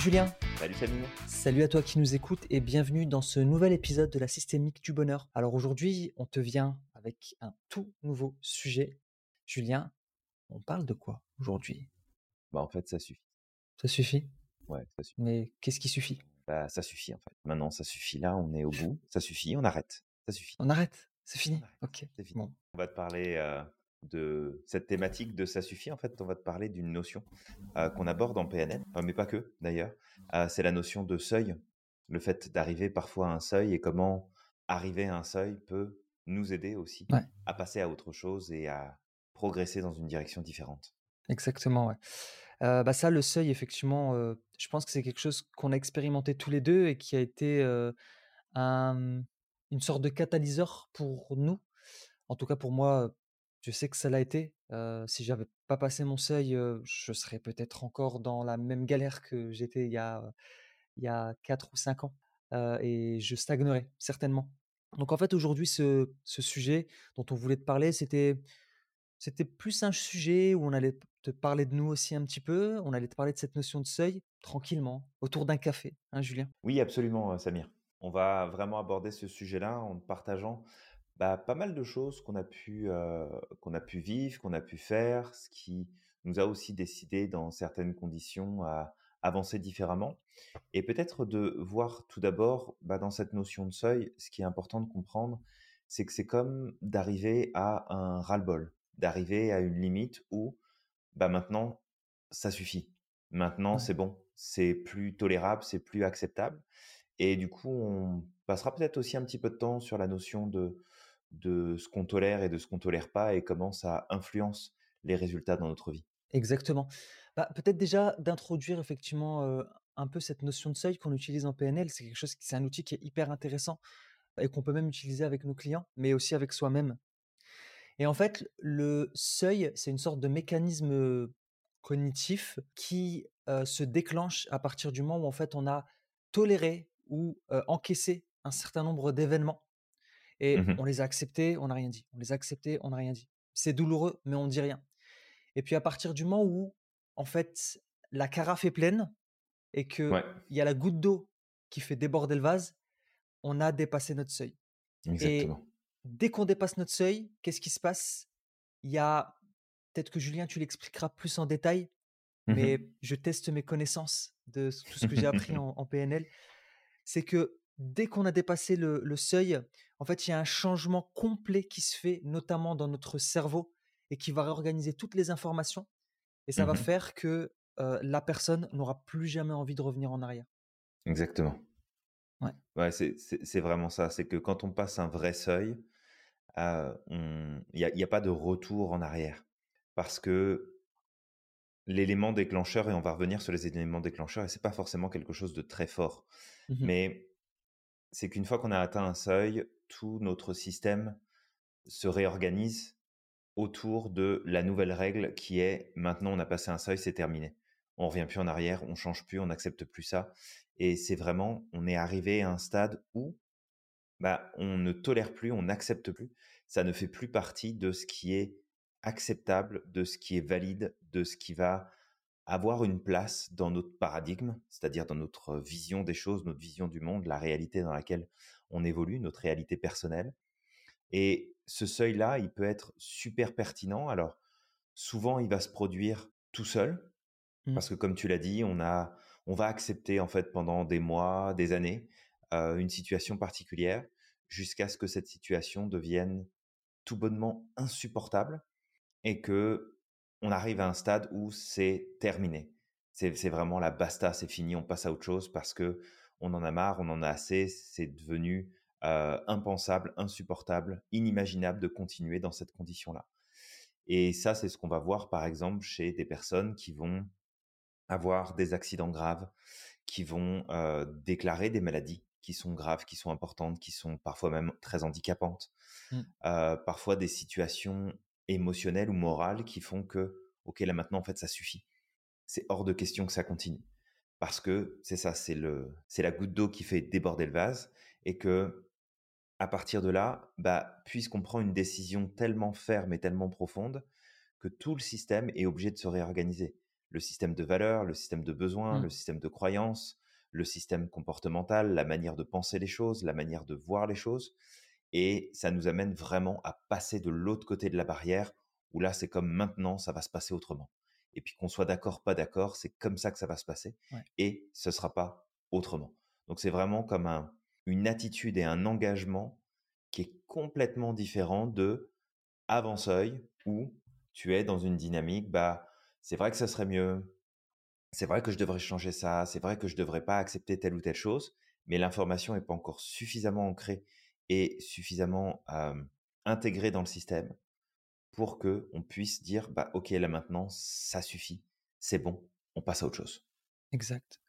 Julien. Salut Samir. Salut à toi qui nous écoutes et bienvenue dans ce nouvel épisode de la systémique du bonheur. Alors aujourd'hui, on te vient avec un tout nouveau sujet. Julien, on parle de quoi aujourd'hui? Bah en fait, ça suffit. Ça suffit? Ouais, ça suffit. Mais qu'est-ce qui suffit? Bah ça suffit en fait. Maintenant, ça suffit là, on est au bout. Ça suffit, on arrête. Ça suffit. On arrête? C'est fini? Arrête. Ok. C'est fini. Bon. On va te parler euh, de cette thématique de ça suffit. En fait, on va te parler d'une notion euh, qu'on aborde en PNL, mais pas que d'ailleurs. Euh, c'est la notion de seuil. Le fait d'arriver parfois à un seuil et comment arriver à un seuil peut nous aider aussi Ouais. à passer à autre chose et à progresser dans une direction différente. Exactement, ouais. Euh, bah ça, le seuil, effectivement, je pense que c'est quelque chose qu'on a expérimenté tous les deux et qui a été un- une sorte de catalyseur pour nous. En tout cas, pour moi, je sais que ça l'a été. Euh, si j'avais pas passé mon seuil, je serais peut-être encore dans la même galère que j'étais il y a, il y a 4 ou 5 ans. Et je stagnerais, certainement. Donc en fait, aujourd'hui, ce, sujet dont on voulait te parler, c'était c'était plus un sujet où on allait te parler de nous aussi un petit peu, on allait te parler de cette notion de seuil tranquillement, autour d'un café, hein, Julien? Oui, absolument, Samir. On va vraiment aborder ce sujet-là en partageant bah, pas mal de choses qu'on a pu euh, qu'on a pu vivre, qu'on a pu faire, ce qui nous a aussi décidé dans certaines conditions à avancer différemment. Et peut-être de voir tout d'abord bah, dans cette notion de seuil, ce qui est important de comprendre, c'est que c'est comme d'arriver à un ras-le-bol, d'arriver à une limite où bah maintenant ça suffit. Maintenant Ouais. c'est bon, c'est plus tolérable, c'est plus acceptable. Et du coup, on passera peut-être aussi un petit peu de temps sur la notion de, de ce qu'on tolère et de ce qu'on tolère pas et comment ça influence les résultats dans notre vie. Exactement. Bah, peut-être déjà d'introduire effectivement un peu cette notion de seuil qu'on utilise en PNL, c'est quelque chose, c'est un outil qui est hyper intéressant et qu'on peut même utiliser avec nos clients, mais aussi avec soi-même. Et en fait, le seuil, c'est une sorte de mécanisme cognitif qui se déclenche à partir du moment où en fait on a toléré ou encaissé un certain nombre d'événements et Mhm. on les a acceptés, on n'a rien dit. On les a acceptés, on n'a rien dit. C'est douloureux, mais on dit rien. Et puis à partir du moment où en fait la carafe est pleine et que Ouais, il y a la goutte d'eau qui fait déborder le vase, on a dépassé notre seuil. Et exactement. dès qu'on dépasse notre seuil, qu'est-ce qui se passe? Il y a peut-être que Julien, tu l'expliqueras plus en détail, Mhm. mais je teste mes connaissances de tout ce que j'ai appris en, en PNL. C'est que dès qu'on a dépassé le, le seuil, en fait, il y a un changement complet qui se fait, notamment dans notre cerveau, et qui va réorganiser toutes les informations. Et ça va Mhm. faire que euh, la personne n'aura plus jamais envie de revenir en arrière. Exactement. Ouais. Ouais, c'est vraiment ça. C'est que quand on passe un vrai seuil, euh, on- il n'y a, pas de retour en arrière. Parce que l'élément déclencheur, et on va revenir sur les éléments déclencheurs, et c'est pas forcément quelque chose de très fort. Mhm. Mais c'est qu'une fois qu'on a atteint un seuil, tout notre système se réorganise autour de la nouvelle règle qui est maintenant on a passé un seuil, c'est terminé. On revient plus en arrière, on change plus, on n'accepte plus ça. Et c'est vraiment, on est arrivé à un stade où bah, on ne tolère plus, on n'accepte plus. Ça ne fait plus partie de ce qui est acceptable, de ce qui est valide, de ce qui va avoir une place dans notre paradigme, c'est-à-dire dans notre vision des choses, notre vision du monde, la réalité dans laquelle on évolue, notre réalité personnelle. Et ce seuil-là, il peut être super pertinent. Alors, souvent, il va se produire tout seul, Mhm. parce que comme tu l'as dit, on a, on va accepter en fait pendant des mois, des années, euh, une situation particulière, jusqu'à ce que cette situation devienne tout bonnement insupportable et que on arrive à un stade où c'est terminé. C'est, vraiment la basta, c'est fini, on passe à autre chose parce que on en a marre, on en a assez, c'est devenu euh, impensable, insupportable, inimaginable de continuer dans cette condition-là. Et ça, c'est ce qu'on va voir par exemple chez des personnes qui vont avoir des accidents graves, qui vont euh, déclarer des maladies qui sont graves, qui sont importantes, qui sont parfois même très handicapantes, Mm. euh, parfois des situations émotionnelles ou morales qui font que, ok, là maintenant en fait ça suffit. C'est hors de question que ça continue parce que c'est ça, c'est le, c'est la goutte d'eau qui fait déborder le vase et que à partir de là, bah, puisqu'on prend une décision tellement ferme et tellement profonde que tout le système est obligé de se réorganiser. le système de valeurs, le système de besoins, Mmh. le système de croyances, le système comportemental, la manière de penser les choses, la manière de voir les choses. Et ça nous amène vraiment à passer de l'autre côté de la barrière, où là, c'est comme maintenant, ça va se passer autrement. Et puis qu'on soit d'accord, pas d'accord, c'est comme ça que ça va se passer. Ouais. Et ce sera pas autrement. Donc c'est vraiment comme un, une attitude et un engagement qui est complètement différent de avant seuil où tu es dans une dynamique, bah, c'est vrai que ça serait mieux, c'est vrai que je devrais changer ça, c'est vrai que je devrais pas accepter telle ou telle chose, mais l'information n'est pas encore suffisamment ancrée suffisamment euh, intégrée dans le système pour que on puisse dire, bah, ok, là maintenant, ça suffit, c'est bon, on passe à autre chose. Exact.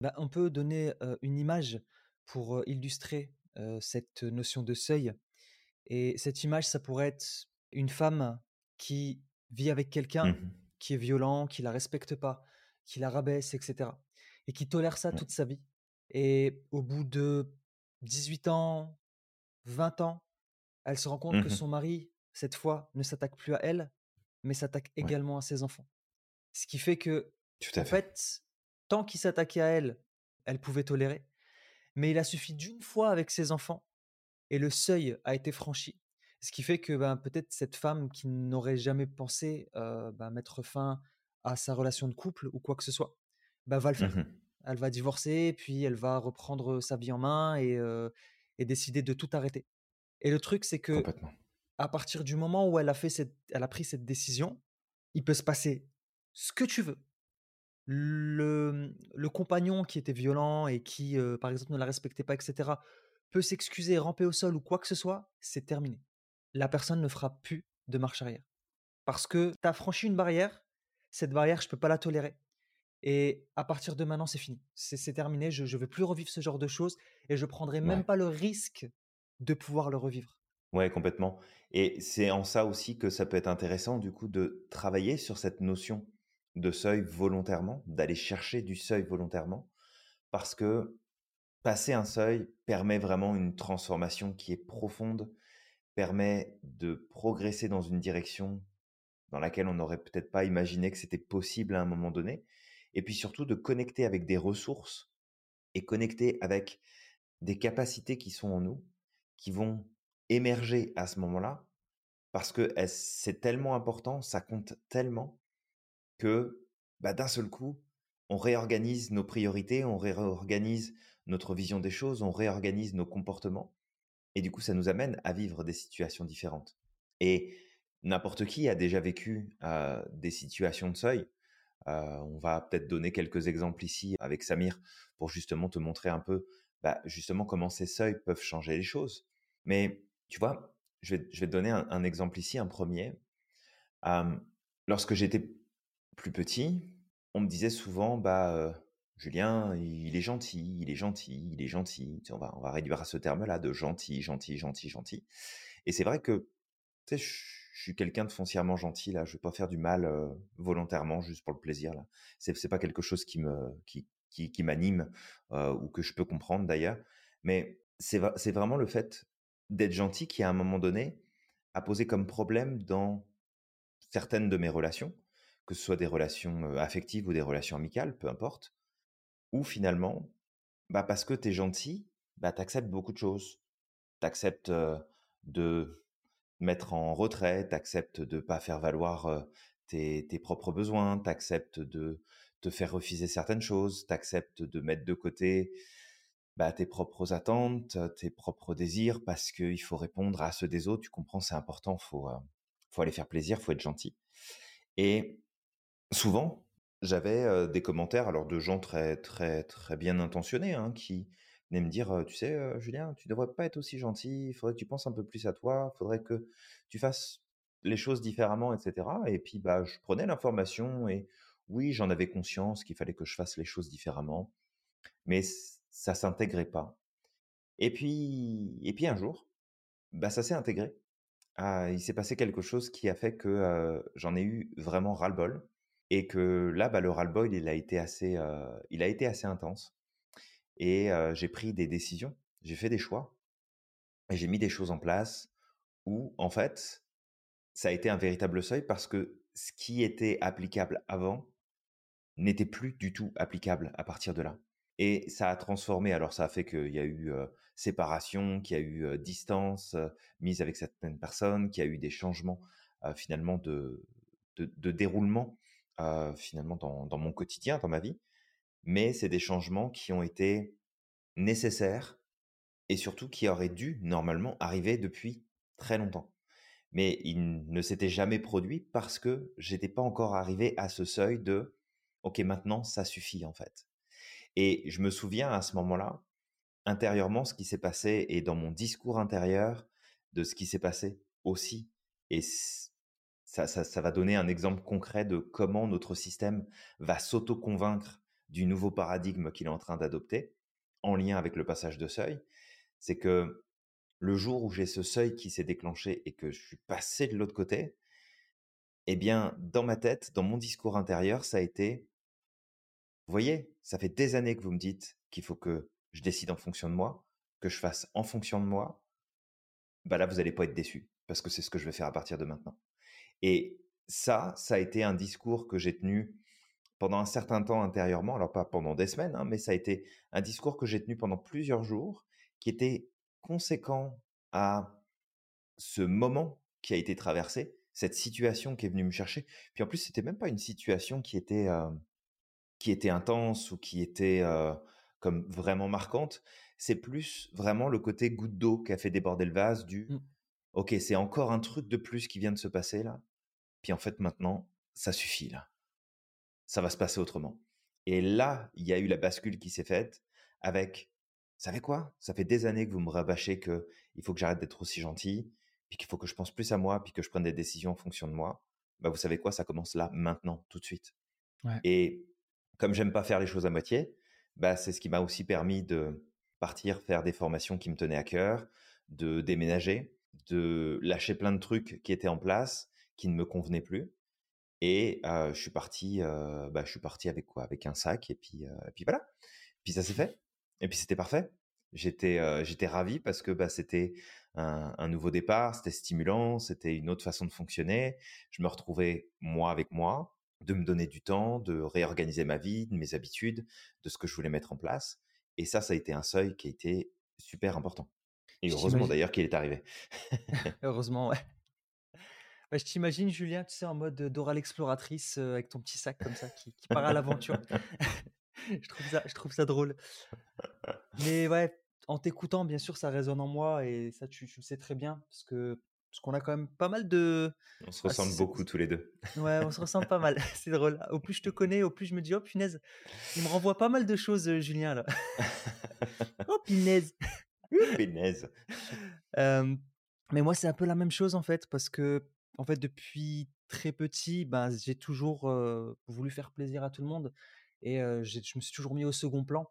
Bah, on peut donner euh, une image pour illustrer euh, cette notion de seuil. Et cette image, ça pourrait être une femme qui vit avec quelqu'un Mhm. qui est violent, qui la respecte pas, qui la rabaisse, etc. Et qui tolère ça toute sa vie. Et au bout de 18 ans, 20 ans, elle se rend compte que Mhm. son mari, cette fois, ne s'attaque plus à elle, mais s'attaque Ouais. également à ses enfants. Ce qui fait que, Tout à en fait. fait, tant qu'il s'attaquait à elle, elle pouvait tolérer. Mais il a suffi d'une fois avec ses enfants et le seuil a été franchi. Ce qui fait que ben, peut-être cette femme qui n'aurait jamais pensé euh, ben, mettre fin à sa relation de couple ou quoi que ce soit, ben, va le faire. Mhm. Elle va divorcer, puis elle va reprendre sa vie en main et, euh, et décider de tout arrêter. Et le truc, c'est que à partir du moment où elle a, fait cette, elle a pris cette décision, il peut se passer ce que tu veux. Le, le compagnon qui était violent et qui, euh, par exemple, ne la respectait pas, etc., peut s'excuser, ramper au sol ou quoi que ce soit, c'est terminé. La personne ne fera plus de marche arrière. Parce que tu as franchi une barrière, cette barrière, je ne peux pas la tolérer. Et à partir de maintenant, c'est fini. C'est terminé, je ne veux plus revivre ce genre de choses et je prendrai même Ouais. pas le risque de pouvoir le revivre. Ouais, complètement. Et c'est en ça aussi que ça peut être intéressant, du coup, de travailler sur cette notion de seuil volontairement, d'aller chercher du seuil volontairement, parce que passer un seuil permet vraiment une transformation qui est profonde, permet de progresser dans une direction dans laquelle on n'aurait peut-être pas imaginé que c'était possible à un moment donné, et puis surtout de connecter avec des ressources et connecter avec des capacités qui sont en nous, qui vont émerger à ce moment-là, parce que elles- c'est tellement important, ça compte tellement que bah, d'un seul coup, on réorganise nos priorités, on réorganise notre vision des choses, on réorganise nos comportements, et du coup, ça nous amène à vivre des situations différentes. Et n'importe qui a déjà vécu euh, des situations de seuil. Euh, on va peut-être donner quelques exemples ici avec Samir pour justement te montrer un peu bah, justement comment ces seuils peuvent changer les choses. Mais tu vois, je vais, je vais te donner un, exemple ici, un premier. Lorsque j'étais plus petit, on me disait souvent, bah, Julien, il est gentil, il est gentil, il est gentil. On va, on va réduire à ce terme-là de gentil, gentil, gentil, gentil. Et c'est vrai que, tu je suis quelqu'un de foncièrement gentil, là. Je vais pas faire du mal euh, volontairement, juste pour le plaisir, là. C'est, c'est pas quelque chose qui me, qui, qui, qui m'anime, euh, ou que je peux comprendre d'ailleurs. Mais c'est, c'est vraiment le fait d'être gentil qui, à un moment donné, a posé comme problème dans certaines de mes relations, que ce soit des relations euh, affectives ou des relations amicales, peu importe, où finalement, bah parce que t'es gentil, bah t'acceptes beaucoup de choses. T'acceptes euh, de mettre en retrait, t'acceptes de pas faire valoir tes, propres besoins, t'acceptes de te faire refuser certaines choses, t'acceptes de mettre de côté bah, tes propres attentes, tes propres désirs, parce qu'il faut répondre à ceux des autres. Tu comprends, c'est important, faut, faut aller faire plaisir, faut être gentil. Et souvent, j'avais des commentaires, alors de gens très très très bien intentionnés, hein, qui venaient me dire, tu sais, Julien, tu devrais pas être aussi gentil, il faudrait que tu penses un peu plus à toi, il faudrait que tu fasses les choses différemment, etc. Et puis, bah, je prenais l'information et oui, j'en avais conscience qu'il fallait que je fasse les choses différemment, mais ça s'intégrait pas. Et puis, et puis un jour, bah, ça s'est intégré. Ah, il s'est passé quelque chose qui a fait que j'en ai eu vraiment ras-le-bol et que là, bah, le ras-le-bol, il a été assez, il a été assez intense et j'ai pris des décisions, j'ai fait des choix et j'ai mis des choses en place où, en fait, ça a été un véritable seuil parce que ce qui était applicable avant n'était plus du tout applicable à partir de là. Et ça a transformé, alors ça a fait qu'il y a eu séparation, qu'il y a eu distance mise avec certaines personnes, qu'il y a eu des changements finalement de, de, déroulement finalement dans, mon quotidien, dans ma vie. Mais c'est des changements qui ont été nécessaires et surtout qui auraient dû normalement arriver depuis très longtemps. Mais ils ne s'étaient jamais produits parce que j'étais pas encore arrivé à ce seuil de OK, maintenant ça suffit en fait. Et je me souviens à ce moment-là, intérieurement, ce qui s'est passé et dans mon discours intérieur de ce qui s'est passé aussi. Et ça, ça, va donner un exemple concret de comment notre système va s'auto-convaincre du nouveau paradigme qu'il est en train d'adopter en lien avec le passage de seuil. C'est que le jour où j'ai ce seuil qui s'est déclenché et que je suis passé de l'autre côté, eh bien, dans ma tête, dans mon discours intérieur, ça a été, vous voyez, ça fait des années que vous me dites qu'il faut que je décide en fonction de moi, que je fasse en fonction de moi. Bah là, vous n'allez pas être déçu parce que c'est ce que je vais faire à partir de maintenant. Et ça, ça a été un discours que j'ai tenu pendant un certain temps intérieurement, alors pas pendant des semaines, hein, mais ça a été un discours que j'ai tenu pendant plusieurs jours, qui était conséquent à ce moment qui a été traversé, cette situation qui est venue me chercher. Puis en plus, c'était même pas une situation qui était qui était intense ou qui était comme vraiment marquante. C'est plus vraiment le côté goutte d'eau qui a fait déborder le vase du mmh. OK, c'est encore un truc de plus qui vient de se passer là. Puis en fait, maintenant, ça suffit là. Ça va se passer autrement. Et là, il y a eu la bascule qui s'est faite avec savez quoi? Ça fait des années que vous me rabâchez que il faut que j'arrête d'être aussi gentil, puis qu'il faut que je pense plus à moi, puis que je prenne des décisions en fonction de moi. Bah, vous savez quoi? Ça commence là, maintenant, tout de suite. Et comme j'aime pas faire les choses à moitié, bah, c'est ce qui m'a aussi permis de partir faire des formations qui me tenaient à cœur, de déménager, de lâcher plein de trucs qui étaient en place, qui ne me convenaient plus. Et je suis parti, bah, je suis parti avec quoi? Avec un sac et puis, et puis voilà. Puis ça s'est fait. Et puis c'était parfait. J'étais, j'étais ravi parce que bah, c'était un, un, nouveau départ, c'était stimulant, c'était une autre façon de fonctionner. Je me retrouvais moi avec moi, de me donner du temps, de réorganiser ma vie, de mes habitudes, de ce que je voulais mettre en place. Et ça, ça a été un seuil qui a été super important. Et heureusement d'ailleurs qu'il est arrivé. heureusement, ouais. Bah, je t'imagine, Julien, tu sais, en mode Dora l'exploratrice avec ton petit sac comme ça qui, qui part à l'aventure. je, trouve ça, je trouve ça drôle. Mais ouais, en t'écoutant, bien sûr, ça résonne en moi et ça, tu, tu le sais très bien parce que parce qu'on a quand même pas mal de. On se ressemble beaucoup tous les deux. Ouais, on se ressemble pas mal. C'est drôle. Au plus je te connais, au plus je me dis, oh punaise, il me renvoie pas mal de choses, euh, Julien, là. oh punaise. punaise. mais moi, c'est un peu la même chose, en fait, parce que, en fait, depuis très petit, ben, j'ai toujours voulu faire plaisir à tout le monde et je me suis toujours mis au second plan.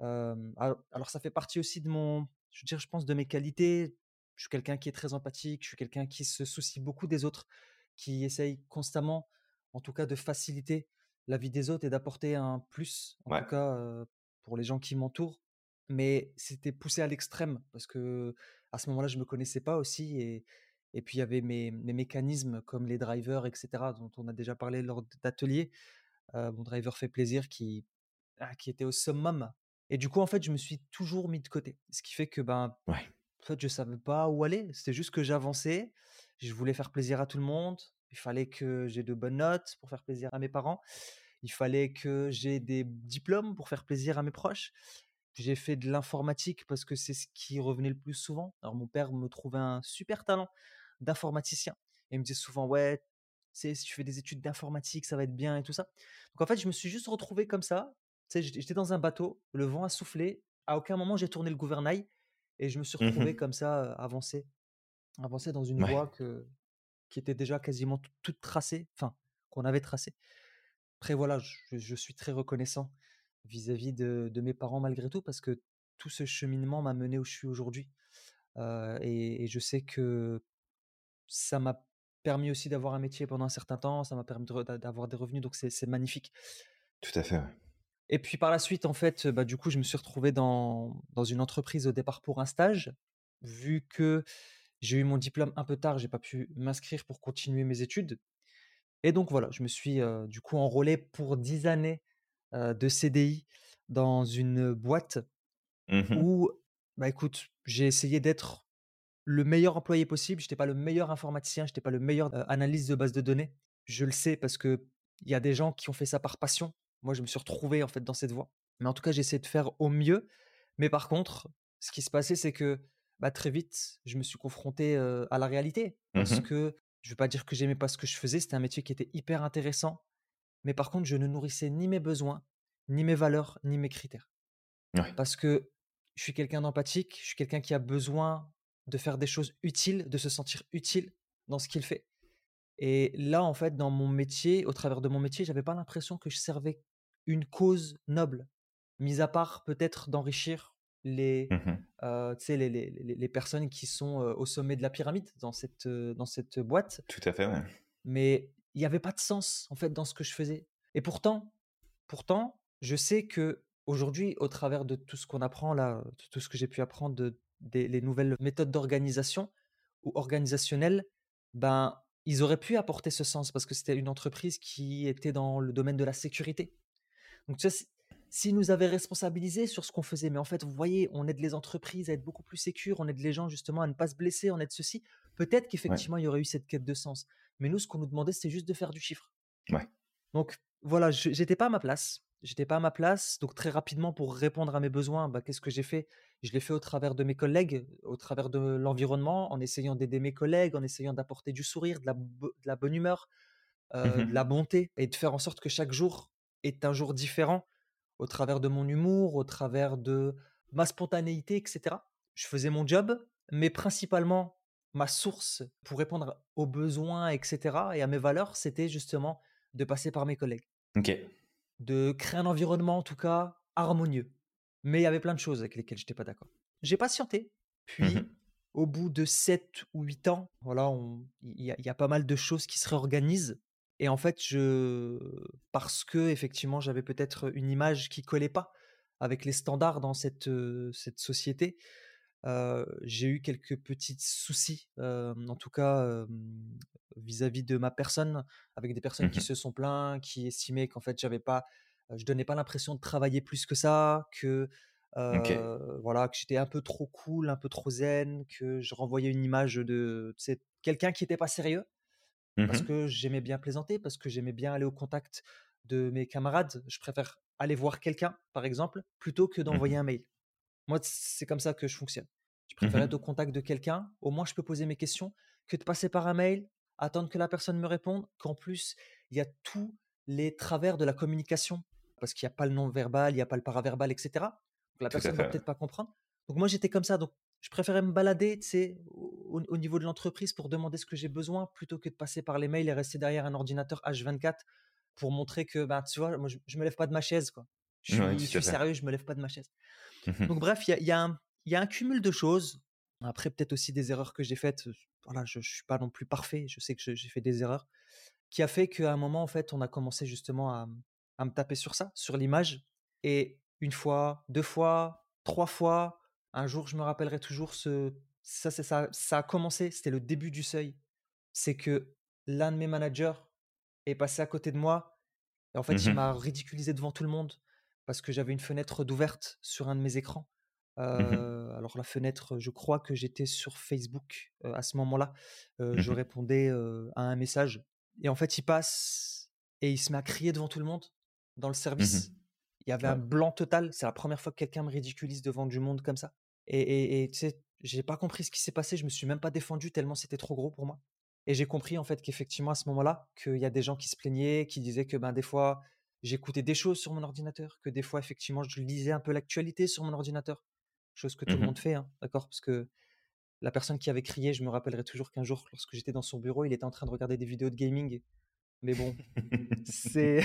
alors, alors, ça fait partie aussi de mon. Je veux dire, je pense, de mes qualités je suis quelqu'un qui est très empathique, je suis quelqu'un qui se soucie beaucoup des autres, qui essaye constamment, en tout cas, de faciliter la vie des autres et d'apporter un plus, en tout cas, pour les gens qui m'entourent. Mais c'était poussé à l'extrême parce que à ce moment-là, je me connaissais pas aussi et, et puis il y avait mes, mes, mécanismes comme les drivers, etc., dont on a déjà parlé lors d'ateliers. mon driver fait plaisir qui, ah, qui était au summum. Et du coup, en fait, je me suis toujours mis de côté. Ce qui fait que ben, ouais. En fait, je savais pas où aller. C'était juste que j'avançais. Je voulais faire plaisir à tout le monde. Il fallait que j'ai de bonnes notes pour faire plaisir à mes parents. Il fallait que j'ai des diplômes pour faire plaisir à mes proches. J'ai fait de l'informatique parce que c'est ce qui revenait le plus souvent. Alors mon père me trouvait un super talent d'informaticien. Et il me disait souvent, ouais, si tu fais des études d'informatique, ça va être bien et tout ça. Donc en fait, je me suis juste retrouvé comme ça. J'étais dans un bateau, le vent a soufflé. À aucun moment, j'ai tourné le gouvernail. Et je me suis retrouvé mmh comme ça, avancé, avancé dans une voie que, qui était déjà quasiment toute tracée, enfin, qu'on avait tracée. Après, voilà, je, suis très reconnaissant vis-à-vis de, mes parents malgré tout, parce que tout ce cheminement m'a mené où je suis aujourd'hui. et, je sais que ça m'a permis aussi d'avoir un métier pendant un certain temps, ça m'a permis d'avoir des revenus, donc c'est magnifique. Tout à fait. Et puis par la suite, en fait, bah, du coup, je me suis retrouvé dans, dans une entreprise au départ pour un stage. Vu que j'ai eu mon diplôme un peu tard, j'ai pas pu m'inscrire pour continuer mes études. Et donc voilà, je me suis, heu, du coup enrôlé pour 10 années, heu, de CDI dans une boîte Mmh mh. où, bah, écoute, j'ai essayé d'être le meilleur employé possible. J'étais pas le meilleur informaticien, j'étais pas le meilleur, heu, analyste de base de données. Je le sais parce qu'il y a des gens qui ont fait ça par passion. Moi, je me suis retrouvé en fait dans cette voie. Mais en tout cas, j'ai essayé de faire au mieux. Mais par contre, ce qui se passait, c'est que, bah, très vite, je me suis confronté, à la réalité Mmh parce que je vais pas dire que j'aimais pas ce que je faisais, c'était un métier qui était hyper intéressant, mais par contre, je ne nourrissais ni mes besoins, ni mes valeurs, ni mes critères. Ouais. Parce que je suis quelqu'un d'empathique, je suis quelqu'un qui a besoin de faire des choses utiles, de se sentir utile dans ce qu'il fait. Et là, en fait, dans mon métier, au travers de mon métier, j'avais pas l'impression que je servais une cause noble, mis à part peut-être d'enrichir les, Mmh sais, les les les personnes qui sont, heu, au sommet de la pyramide dans cette, heu, dans cette boîte. Tout à fait, ouais. Mais il y avait pas de sens, en fait, dans ce que je faisais. Et pourtant pourtant, je sais qu'aujourd'hui, au travers de tout ce qu'on apprend là, de tout ce que j'ai pu apprendre de des les nouvelles méthodes d'organisation ou organisationnelles, ben, ils auraient pu apporter ce sens parce que c'était une entreprise qui était dans le domaine de la sécurité. Donc tu si s'ils nous avaient responsabilisés sur ce qu'on faisait, mais en fait, vous voyez, on aide les entreprises à être beaucoup plus sécures, on aide les gens justement à ne pas se blesser, on aide ceci, peut-être Ouais. qu'effectivement, il y aurait eu cette quête de sens. Mais nous, ce qu'on nous demandait, c'était juste de faire du chiffre. Ouais. Donc voilà, je j'étais pas à ma place. J'étais pas à ma place, donc très rapidement pour répondre à mes besoins, bah, qu'est-ce que j'ai fait? Je l'ai fait au travers de mes collègues, au travers de l'environnement, en essayant d'aider mes collègues, en essayant d'apporter du sourire, de la bo de la bonne humeur, Mmh heu, de la bonté et de faire en sorte que chaque jour est un jour différent au travers de mon humour, au travers de ma spontanéité et cetera. Je faisais mon job, mais principalement ma source pour répondre aux besoins et cetera et à mes valeurs, c'était justement de passer par mes collègues. OK. De créer un environnement en tout cas harmonieux. Mais il y avait plein de choses avec lesquelles j'étais pas d'accord. J'ai patienté, Mmh mh. puis au bout de 7 ou 8 ans, voilà, on il y a il y a pas mal de choses qui se réorganisent et en fait, je parce qu'effectivement, j'avais peut-être une image qui collait pas avec les standards dans cette, heu, cette société, j'ai eu quelques petits soucis, en tout cas, vis-à-vis de ma personne, avec des personnes Mmh qui mh. se sont plaints, qui estimaient qu'en fait j'avais pas, je donnais pas l'impression de travailler plus que ça, que, voilà, que j'étais un peu trop cool, un peu trop zen, que je renvoyais une image de, quelqu'un qui était pas sérieux. Mmh Parce que j'aimais bien plaisanter, parce que j'aimais bien aller au contact de mes camarades. Je préfère aller voir quelqu'un, par exemple, plutôt que Mmh d'envoyer un mail. Moi, c'est comme ça que je fonctionne. Je Mmh préfère être au contact de quelqu'un, au moins je peux poser mes questions, que de passer par un mail, attendre que la personne me réponde, qu'en plus, il y a tous les travers de la communication, parce qu'il y a pas le non-verbal, il y a pas le paraverbal et cetera. Donc la Tout personne va fait, ouais. peut-être pas comprendre. Donc moi, j'étais comme ça, donc je préférais me balader, au au niveau de l'entreprise pour demander ce que j'ai besoin, plutôt que de passer par les mails et rester derrière un ordinateur H24 pour montrer que, ben, tu vois, moi je je me lève pas de ma chaise, quoi. Je Ouais, suis sérieux, je me lève pas de ma chaise. Mmh mh. Donc bref, il y a il y a un il y a un cumul de choses. Après peut-être aussi des erreurs que j'ai faites, voilà, je je suis pas non plus parfait, je sais que j'ai fait des erreurs, qui a fait qu'à un moment, en fait, on a commencé justement à, à me taper sur ça, sur l'image et une fois, 2 fois, 3 fois, un jour, je me rappellerai toujours ce ça c'est ça ça a commencé, c'était le début du seuil. C'est que l'un de mes managers est passé à côté de moi et en fait, Mmh il m'a ridiculisé devant tout le monde parce que j'avais une fenêtre d'ouverte sur un de mes écrans. Mmh mh. alors la fenêtre, je crois que j'étais sur Facebook, heu, à ce moment-là. Heu, Mmh je répondais, à un message et en fait, il passe et il se met à crier devant tout le monde dans le Mmh mh. service. Il y avait un blanc total. C'est la première fois que quelqu'un me ridiculise devant du monde comme ça et tu sais, j'ai pas compris ce qui s'est passé. Je me suis même pas défendu tellement c'était trop gros pour moi et j'ai compris en fait qu'effectivement à ce moment-là, qu'il y a des gens qui se plaignaient, qui disaient que, ben, des fois, j'écoutais des choses sur mon ordinateur, que des fois effectivement je lisais un peu l'actualité sur mon ordinateur. Chose que tout Mmh le mh. monde fait, hein, d'accord? Parce que la personne qui avait crié, je me rappellerai toujours qu'un jour, lorsque j'étais dans son bureau, il était en train de regarder des vidéos de gaming. Mais bon, c'est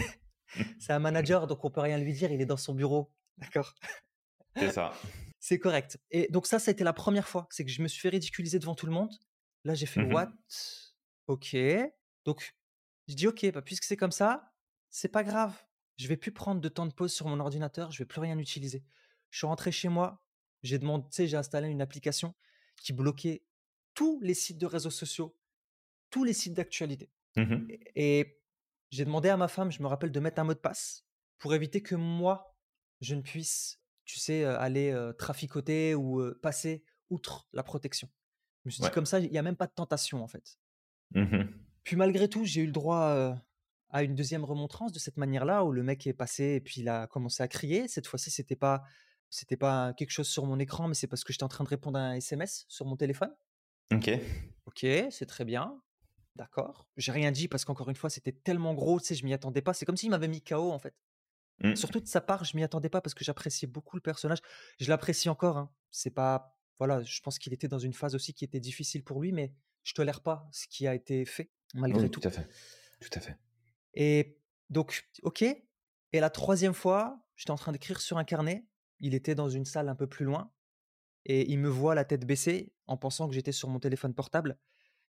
un manager, donc on peut rien lui dire, il est dans son bureau, d'accord? C'est ça. C'est correct et donc ça, ça a été la première fois, c'est que je me suis fait ridiculiser devant tout le monde. Là, j'ai fait: Mmh «What? OK». Donc je dis: «OK, bah, puisque c'est comme ça, c'est pas grave. Je vais plus prendre de temps de pause sur mon ordinateur, je vais plus rien utiliser». Je suis rentré chez moi, j'ai demandé j'ai installé une application qui bloquait tous les sites de réseaux sociaux, tous les sites d'actualité Mmh mh. et et j'ai demandé à ma femme, je me rappelle, de mettre un mot de passe pour éviter que moi, je ne puisse, tu sais, aller euh, traficoter ou euh, passer outre la protection. Je me suis dit, comme ça, il n'y a même pas de tentation, en fait. Mmh Puis malgré tout, j'ai eu le droit euh, à une deuxième remontrance de cette manière-là, où le mec est passé et puis il a commencé à crier. Cette fois-ci, c'était pas, c'était pas quelque chose sur mon écran, mais c'est parce que j'étais en train de répondre à un SMS sur mon téléphone. OK. Ok, c'est très bien. D'accord. J'ai rien dit parce qu'encore une fois, c'était tellement gros, tu sais, je m'y attendais pas. C'est comme s'il m'avait mis KO en fait. Mmh. Surtout de sa part, je m'y attendais pas parce que j'appréciais beaucoup le personnage. Je l'apprécie encore. Hein. C'est pas, voilà, je pense qu'il était dans une phase aussi qui était difficile pour lui, mais je tolère pas ce qui a été fait malgré Oui, tout. tout à fait. Tout à fait. Et donc, ok. Et la troisième fois, j'étais en train d'écrire sur un carnet. Il était dans une salle un peu plus loin et il me voit la tête baissée en pensant que j'étais sur mon téléphone portable.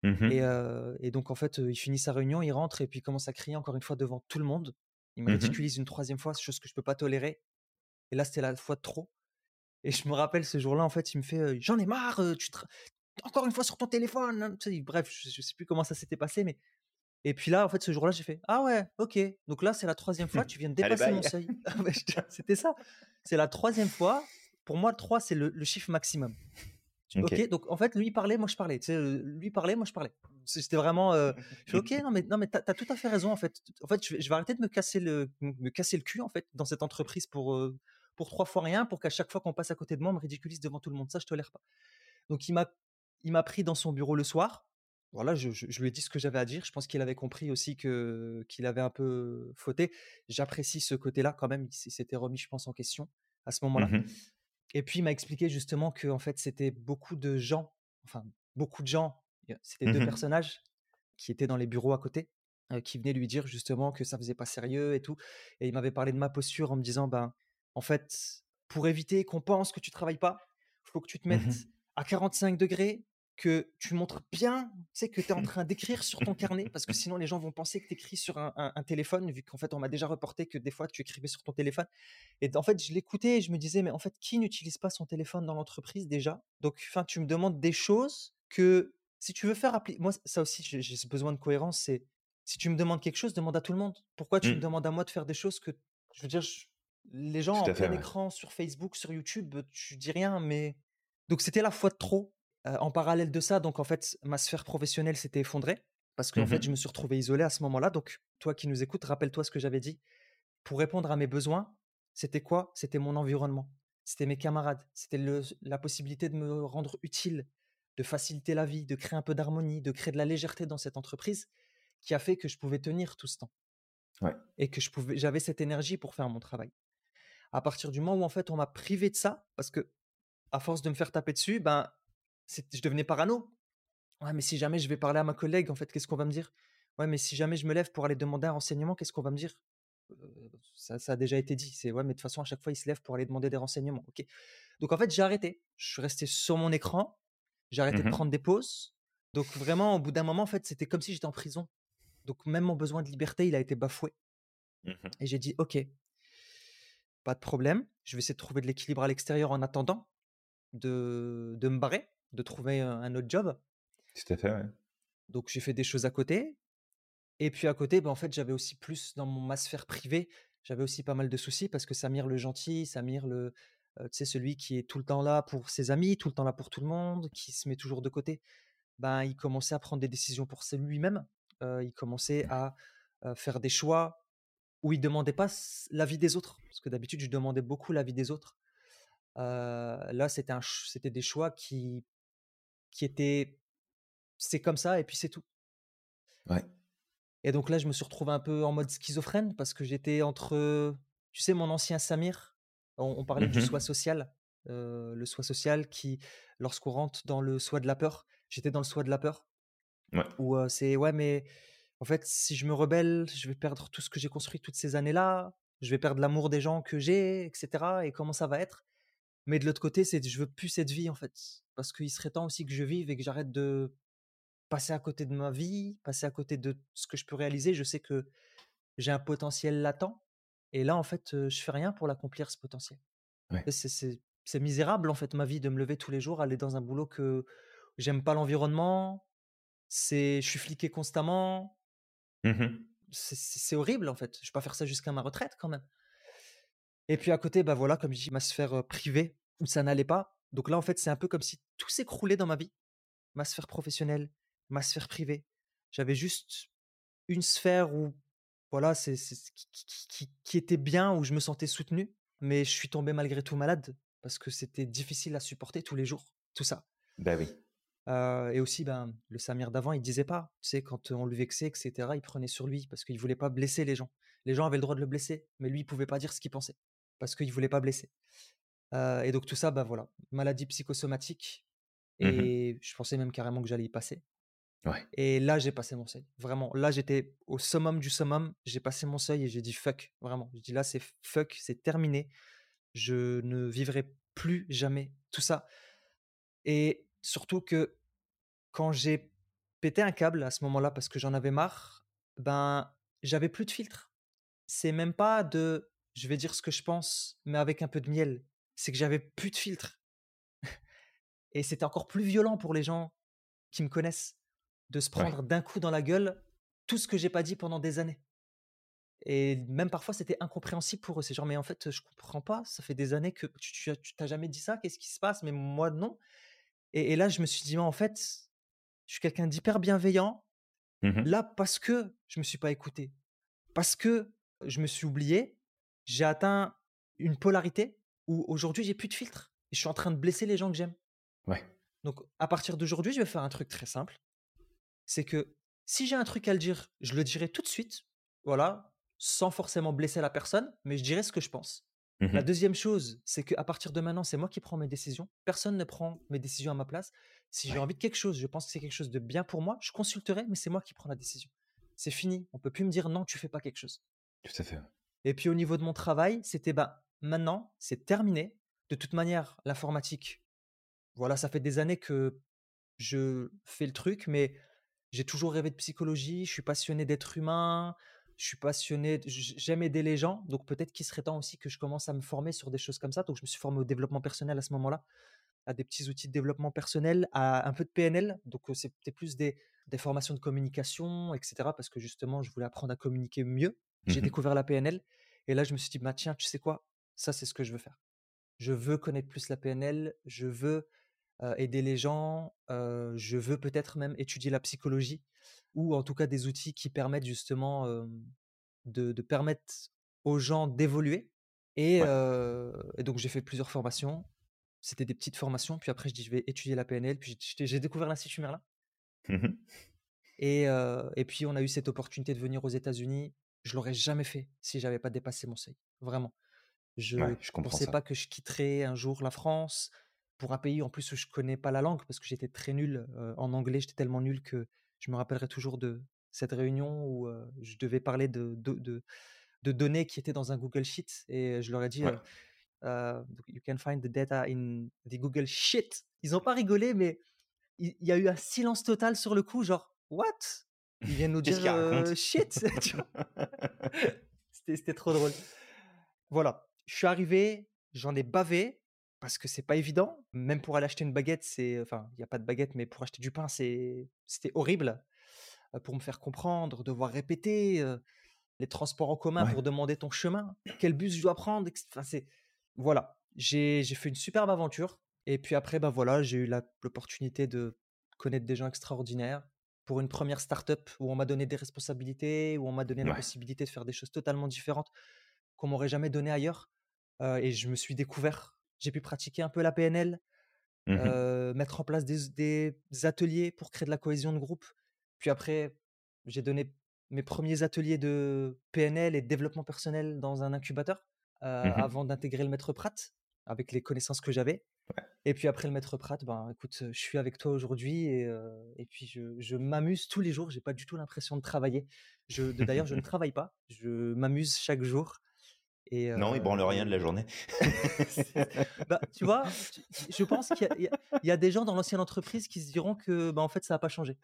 Mmh Et, euh, et donc, en fait, il finit sa réunion, il rentre et puis il commence à crier encore une fois devant tout le monde. Il me Mmh ridiculise une troisième fois, chose que je peux pas tolérer. Et là, c'était la fois de trop. Et je me rappelle ce jour-là, en fait, il me fait euh, J'en ai marre, tu te- encore une fois sur ton téléphone. hein. Bref, je, je sais plus comment ça s'était passé, mais. Et puis là, en fait, ce jour-là, j'ai fait Ah ouais, ok. Donc là, c'est la troisième fois, tu viens de Allez, dépasser mon seuil. Ah C'était ça. C'est la troisième fois. Pour moi, 3, c'est le, le chiffre maximum. OK. Donc en fait, lui parlait, moi je parlais. Tu sais, euh, lui parlait, moi je parlais. C'était vraiment. euh, je fais, ok, non mais non mais t'as as tout à fait raison en fait. En fait, je vais, je vais arrêter de me casser le me casser le cul en fait dans cette entreprise pour euh, pour trois fois rien, pour qu'à chaque fois qu'on passe à côté de moi, on me ridiculise devant tout le monde. Ça, je tolère pas. Donc il m'a il m'a pris dans son bureau le soir. Voilà, je, je- je lui ai dit ce que j'avais à dire. Je pense qu'il avait compris aussi que qu'il avait un peu fauté. J'apprécie ce côté-là quand même. Il s'était remis, je pense, en question à ce moment-là. Mmh Et puis il m'a expliqué justement que en fait c'était beaucoup de gens, enfin beaucoup de gens, c'était deux Mmh personnages qui étaient dans les bureaux à côté, euh, qui venaient lui dire justement que ça faisait pas sérieux et tout. Et il m'avait parlé de ma posture en me disant ben en fait pour éviter qu'on pense que tu travailles pas, faut que tu te mettes Mmh à 45 degrés, que tu montres bien, tu sais que tu es en train d'écrire sur ton carnet, parce que sinon les gens vont penser que tu écris sur un, un- un téléphone, vu qu'en fait on m'a déjà reporté que des fois tu écrivais sur ton téléphone. Et en fait, je l'écoutais et je me disais, mais en fait, qui n'utilise pas son téléphone dans l'entreprise déjà? Donc, enfin, tu me demandes des choses que si tu veux faire appliquer. Moi, ça aussi, j'ai j'ai ce besoin de cohérence. C'est si tu me demandes quelque chose, demande à tout le monde. Pourquoi tu me Mmh. demandes à moi de faire des choses que. Je veux dire, je- les gens en fait, plein ouais. écran sur Facebook, sur YouTube, tu dis rien, mais. Donc, c'était la fois de trop. Euh, en parallèle de ça, donc en fait, ma sphère professionnelle s'était effondrée parce qu'en fait, Mmh je me suis retrouvé isolé à ce moment-là. Donc, toi qui nous écoutes, rappelle-toi ce que j'avais dit. Pour répondre à mes besoins, c'était quoi? C'était mon environnement. C'était mes camarades. C'était la possibilité de me rendre utile, de faciliter la vie, de créer un peu d'harmonie, de créer de la légèreté dans cette entreprise qui a fait que je pouvais tenir tout ce temps. Ouais. Et que je pouvais, j'avais cette énergie pour faire mon travail. À partir du moment où en fait on m'a privé de ça, parce que à force de me faire taper dessus, ben, je devenais parano. Ouais, mais si jamais je vais parler à ma collègue, en fait, qu'est-ce qu'on va me dire? Ouais, mais si jamais je me lève pour aller demander un renseignement, qu'est-ce qu'on va me dire? Euh, ça, ça a déjà été dit. C'est ouais, mais de toute façon, à chaque fois, il se lève pour aller demander des renseignements. Ok. Donc en fait, j'ai arrêté. Je suis resté sur mon écran. J'ai arrêté de Mmh prendre des pauses. Donc vraiment, au bout d'un moment, en fait, c'était comme si j'étais en prison. Donc même mon besoin de liberté, il a été bafoué. Mmh Et j'ai dit, ok, pas de problème. Je vais essayer de trouver de l'équilibre à l'extérieur en attendant de, de me barrer, de trouver un, autre job. Tout à fait, ouais. Donc j'ai fait des choses à côté. Et puis à côté, ben, en fait, j'avais aussi plus dans mon, ma sphère privée, j'avais aussi pas mal de soucis parce que Samir le gentil, Samir le, euh, tu sais, celui qui est tout le temps là pour ses amis, tout le temps là pour tout le monde, qui se met toujours de côté, ben, il commençait à prendre des décisions pour lui-même. Euh, il commençait à euh, faire des choix où il demandait pas l'avis des autres. Parce que d'habitude, je demandais beaucoup l'avis des autres. Là, c'était un c'était des choix qui, qui étaient, c'est comme ça et puis c'est tout. Ouais. Et donc là, je me suis retrouvé un peu en mode schizophrène parce que j'étais entre, tu sais, mon ancien Samir, on, on parlait du Mmh soi social, euh, le soi social qui, lorsqu'on rentre dans le soi de la peur, j'étais dans le soi de la peur, Ouais. où euh, c'est, ouais, mais en fait, si je me rebelle, je vais perdre tout ce que j'ai construit toutes ces années-là, je vais perdre l'amour des gens que j'ai, etc. Et comment ça va être? Mais de l'autre côté, c'est je veux plus cette vie, en fait, parce qu'il serait temps aussi que je vive et que j'arrête de passer à côté de ma vie, passer à côté de ce que je peux réaliser. Je sais que j'ai un potentiel latent. Et là, en fait, je fais rien pour l'accomplir, ce potentiel. Ouais. C'est misérable, en fait, ma vie, de me lever tous les jours, aller dans un boulot que j'aime pas l'environnement. C'est, je suis fliqué constamment. Mmh c'est horrible en fait. Je vais pas faire ça jusqu'à ma retraite quand même. Et puis à côté, bah voilà, comme je dis, ma sphère privée où ça n'allait pas. Donc là, en fait, c'est un peu comme si tout s'écroulait dans ma vie. Ma sphère professionnelle, ma sphère privée. J'avais juste une sphère où, voilà, c'est qui, qui, était bien, où je me sentais soutenu. Mais je suis tombé malgré tout malade parce que c'était difficile à supporter tous les jours, tout ça. Ben oui. et aussi, ben, le Samir d'avant, il disait pas, tu sais, quand on le vexait, etc., il prenait sur lui parce qu'il voulait pas blesser les gens. Les gens avaient le droit de le blesser, mais lui, il pouvait pas dire ce qu'il pensait parce qu'il voulait pas blesser. et donc tout ça, ben voilà, maladie psychosomatique. Mmh et je pensais même carrément que j'allais y passer. Ouais. Et là, j'ai passé mon seuil. Vraiment, là, j'étais au summum du summum. J'ai passé mon seuil et j'ai dit fuck. Vraiment, je dis là, c'est fuck, c'est terminé. Je ne vivrai plus jamais tout ça. Et surtout que quand j'ai pété un câble à ce moment-là parce que j'en avais marre, ben j'avais plus de filtre. C'est même pas de je vais dire ce que je pense, mais avec un peu de miel. C'est que j'avais plus de filtre. Et c'était encore plus violent pour les gens qui me connaissent de se prendre d'un coup dans la gueule tout ce que j'ai pas dit pendant des années. Et même parfois, c'était incompréhensible pour eux. C'est genre, mais en fait, je comprends pas. Ça fait des années que tu t'as jamais dit ça. Qu'est-ce qui se passe? Mais moi, non. Et, là, je me suis dit, en fait, je suis quelqu'un d'hyper bienveillant. Mmh là, parce que je me suis pas écouté, parce que je me suis oublié, j'ai atteint une polarité où aujourd'hui, j'ai plus de filtre. Et je suis en train de blesser les gens que j'aime. Ouais. Donc, à partir d'aujourd'hui, je vais faire un truc très simple. C'est que si j'ai un truc à le dire, je le dirai tout de suite. Voilà, sans forcément blesser la personne, mais je dirais ce que je pense. La mmh deuxième chose, c'est qu'à partir de maintenant, c'est moi qui prends mes décisions. Personne ne prend mes décisions à ma place. Si j'ai envie de quelque chose, je pense que c'est quelque chose de bien pour moi, je consulterai, mais c'est moi qui prends la décision. C'est fini. On peut plus me dire non, tu fais pas quelque chose. Tout à fait. Et puis au niveau de mon travail, c'était bah maintenant, c'est terminé. De toute manière, l'informatique, voilà, ça fait des années que je fais le truc, mais j'ai toujours rêvé de psychologie. Je suis passionné d'être humain je suis passionné, j'aime aider les gens, donc peut-être qu'il serait temps aussi que je commence à me former sur des choses comme ça. Donc je me suis formé au développement personnel à ce moment-là, à des petits outils de développement personnel, à un peu de PNL, donc c'était plus des, des, formations de communication, etc. Parce que justement, je voulais apprendre à communiquer mieux. J'ai mmh découvert la PNL, et là je me suis dit, bah, tiens, tu sais quoi, ça c'est ce que je veux faire. Je veux connaître plus la PNL, je veux aider les gens, je veux peut-être même étudier la psychologie ou en tout cas des outils qui permettent justement de, permettre aux gens d'évoluer. Et, donc j'ai fait plusieurs formations. C'était des petites formations. Puis après, je dis, je vais étudier la PNL. Puis j'ai découvert l'Institut Merlin. Mmh et, et puis on a eu cette opportunité de venir aux États-Unis. Je l'aurais jamais fait si j'avais pas dépassé mon seuil. Vraiment. Je ne pensais pas que je quitterais un jour la France pour un pays en plus où je connais pas la langue parce que j'étais très nul en anglais. J'étais tellement nul que je me rappellerai toujours de cette réunion où je devais parler de, de, de, données qui étaient dans un Google Sheet et je leur ai dit You can find the data in the Google Sheet. Ils n'ont pas rigolé, mais il y, a eu un silence total sur le coup, genre What? Ils viennent nous dire shit C'était trop drôle. Voilà, je suis arrivé, j'en ai bavé, parce que c'est pas évident. Même pour aller acheter une baguette, c'est, enfin, il n'y a pas de baguette, mais pour acheter du pain, c'est, c'était horrible. pour me faire comprendre, devoir répéter les transports en commun pour demander ton chemin, quel bus je dois prendre. Enfin, c'est, voilà. J'ai, fait une superbe aventure. Et puis après, bah voilà, j'ai eu l'opportunité de connaître des gens extraordinaires pour une première start-up où on m'a donné des responsabilités, où on m'a donné la possibilité de faire des choses totalement différentes qu'on m'aurait jamais donné ailleurs. et je me suis découvert j'ai pu pratiquer un peu la PNL, mmh mettre en place des, ateliers pour créer de la cohésion de groupe. Puis après, j'ai donné mes premiers ateliers de PNL et de développement personnel dans un incubateur mmh avant d'intégrer le maître Pratt avec les connaissances que j'avais. Et puis après le maître Pratt, ben écoute, je suis avec toi aujourd'hui et, et, puis je, m'amuse tous les jours. J'ai pas du tout l'impression de travailler. D'ailleurs, je ne travaille pas. Je m'amuse chaque jour non, il branle rien de la journée. bah, tu vois, je pense qu'il y, a des gens dans l'ancienne entreprise qui se diront que, bah, en fait, ça n'a pas changé.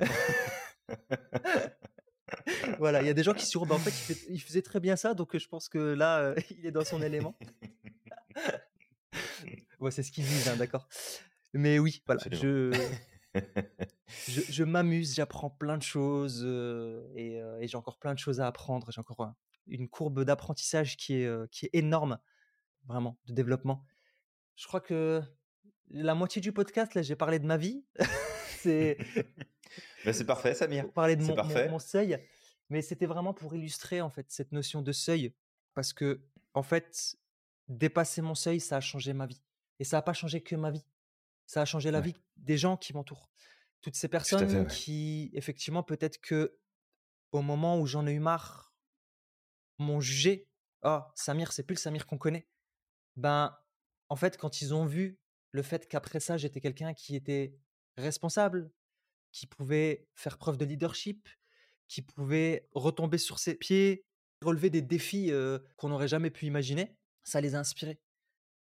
voilà, il y a des gens qui se diront, bah, en fait, il, faisait très bien ça, donc je pense que là, il est dans son élément. Ouais, c'est ce qu'ils disent, hein, d'accord. Mais oui, voilà, je, je, m'amuse, j'apprends plein de choses et, et j'ai encore plein de choses à apprendre. J'ai encore une courbe d'apprentissage qui est, qui est énorme, vraiment, de développement. Je crois que la moitié du podcast, là, j'ai parlé de ma vie. c'est ben, c'est parfait, Samir. Parler de mon, parfait. mon, seuil. Mais c'était vraiment pour illustrer, en fait, cette notion de seuil. Parce que, en fait, dépasser mon seuil, ça a changé ma vie. Et ça n'a pas changé que ma vie. Ça a changé la vie des gens qui m'entourent. Toutes ces personnes qui, effectivement, peut-être que au moment où j'en ai eu marre, m'ont jugé. Oh, Samir, c'est plus le Samir qu'on connaît. Ben, en fait, quand ils ont vu le fait qu'après ça, j'étais quelqu'un qui était responsable, qui pouvait faire preuve de leadership, qui pouvait retomber sur ses pieds, relever des défis qu'on n'aurait jamais pu imaginer, ça les a inspirés.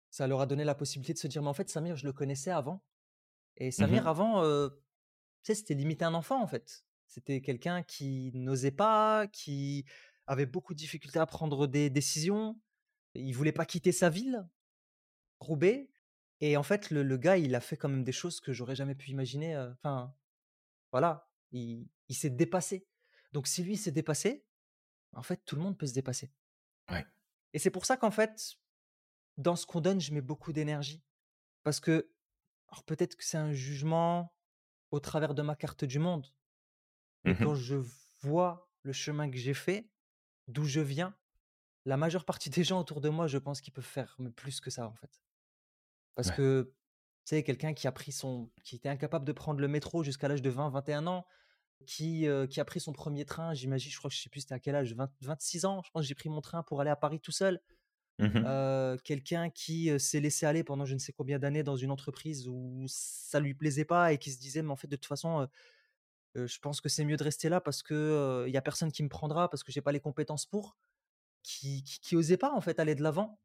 Ça leur a donné la possibilité de se dire, mais en fait, Samir, je le connaissais avant. Et mmh Samir, avant, tu sais, c'était limité un enfant, en fait. C'était quelqu'un qui n'osait pas, qui avait beaucoup de difficultés à prendre des décisions. Il voulait pas quitter sa ville, Roubaix. Et en fait, le, gars, il a fait quand même des choses que j'aurais jamais pu imaginer. Enfin, voilà, il, il s'est dépassé. Donc, si lui s'est dépassé, en fait, tout le monde peut se dépasser. Ouais. Et c'est pour ça qu'en fait, dans ce qu'on donne, je mets beaucoup d'énergie. Parce que, alors peut-être que c'est un jugement au travers de ma carte du monde, mais mmh quand je vois le chemin que j'ai fait, d'où je viens, la majeure partie des gens autour de moi, je pense qu'ils peuvent faire plus que ça, en fait. Parce que, tu sais, quelqu'un qui a pris son, qui était incapable de prendre le métro jusqu'à l'âge de 20, 21 ans, qui, qui a pris son premier train, j'imagine, je crois que je sais plus c'était à quel âge, 26 ans, je pense que j'ai pris mon train pour aller à Paris tout seul. Mmh quelqu'un qui s'est laissé aller pendant je ne sais combien d'années dans une entreprise où ça lui plaisait pas et qui se disait mais en fait de toute façon je pense que c'est mieux de rester là parce que il y a personne qui me prendra parce que j'ai pas les compétences pour qui, qui, osait pas en fait aller de l'avant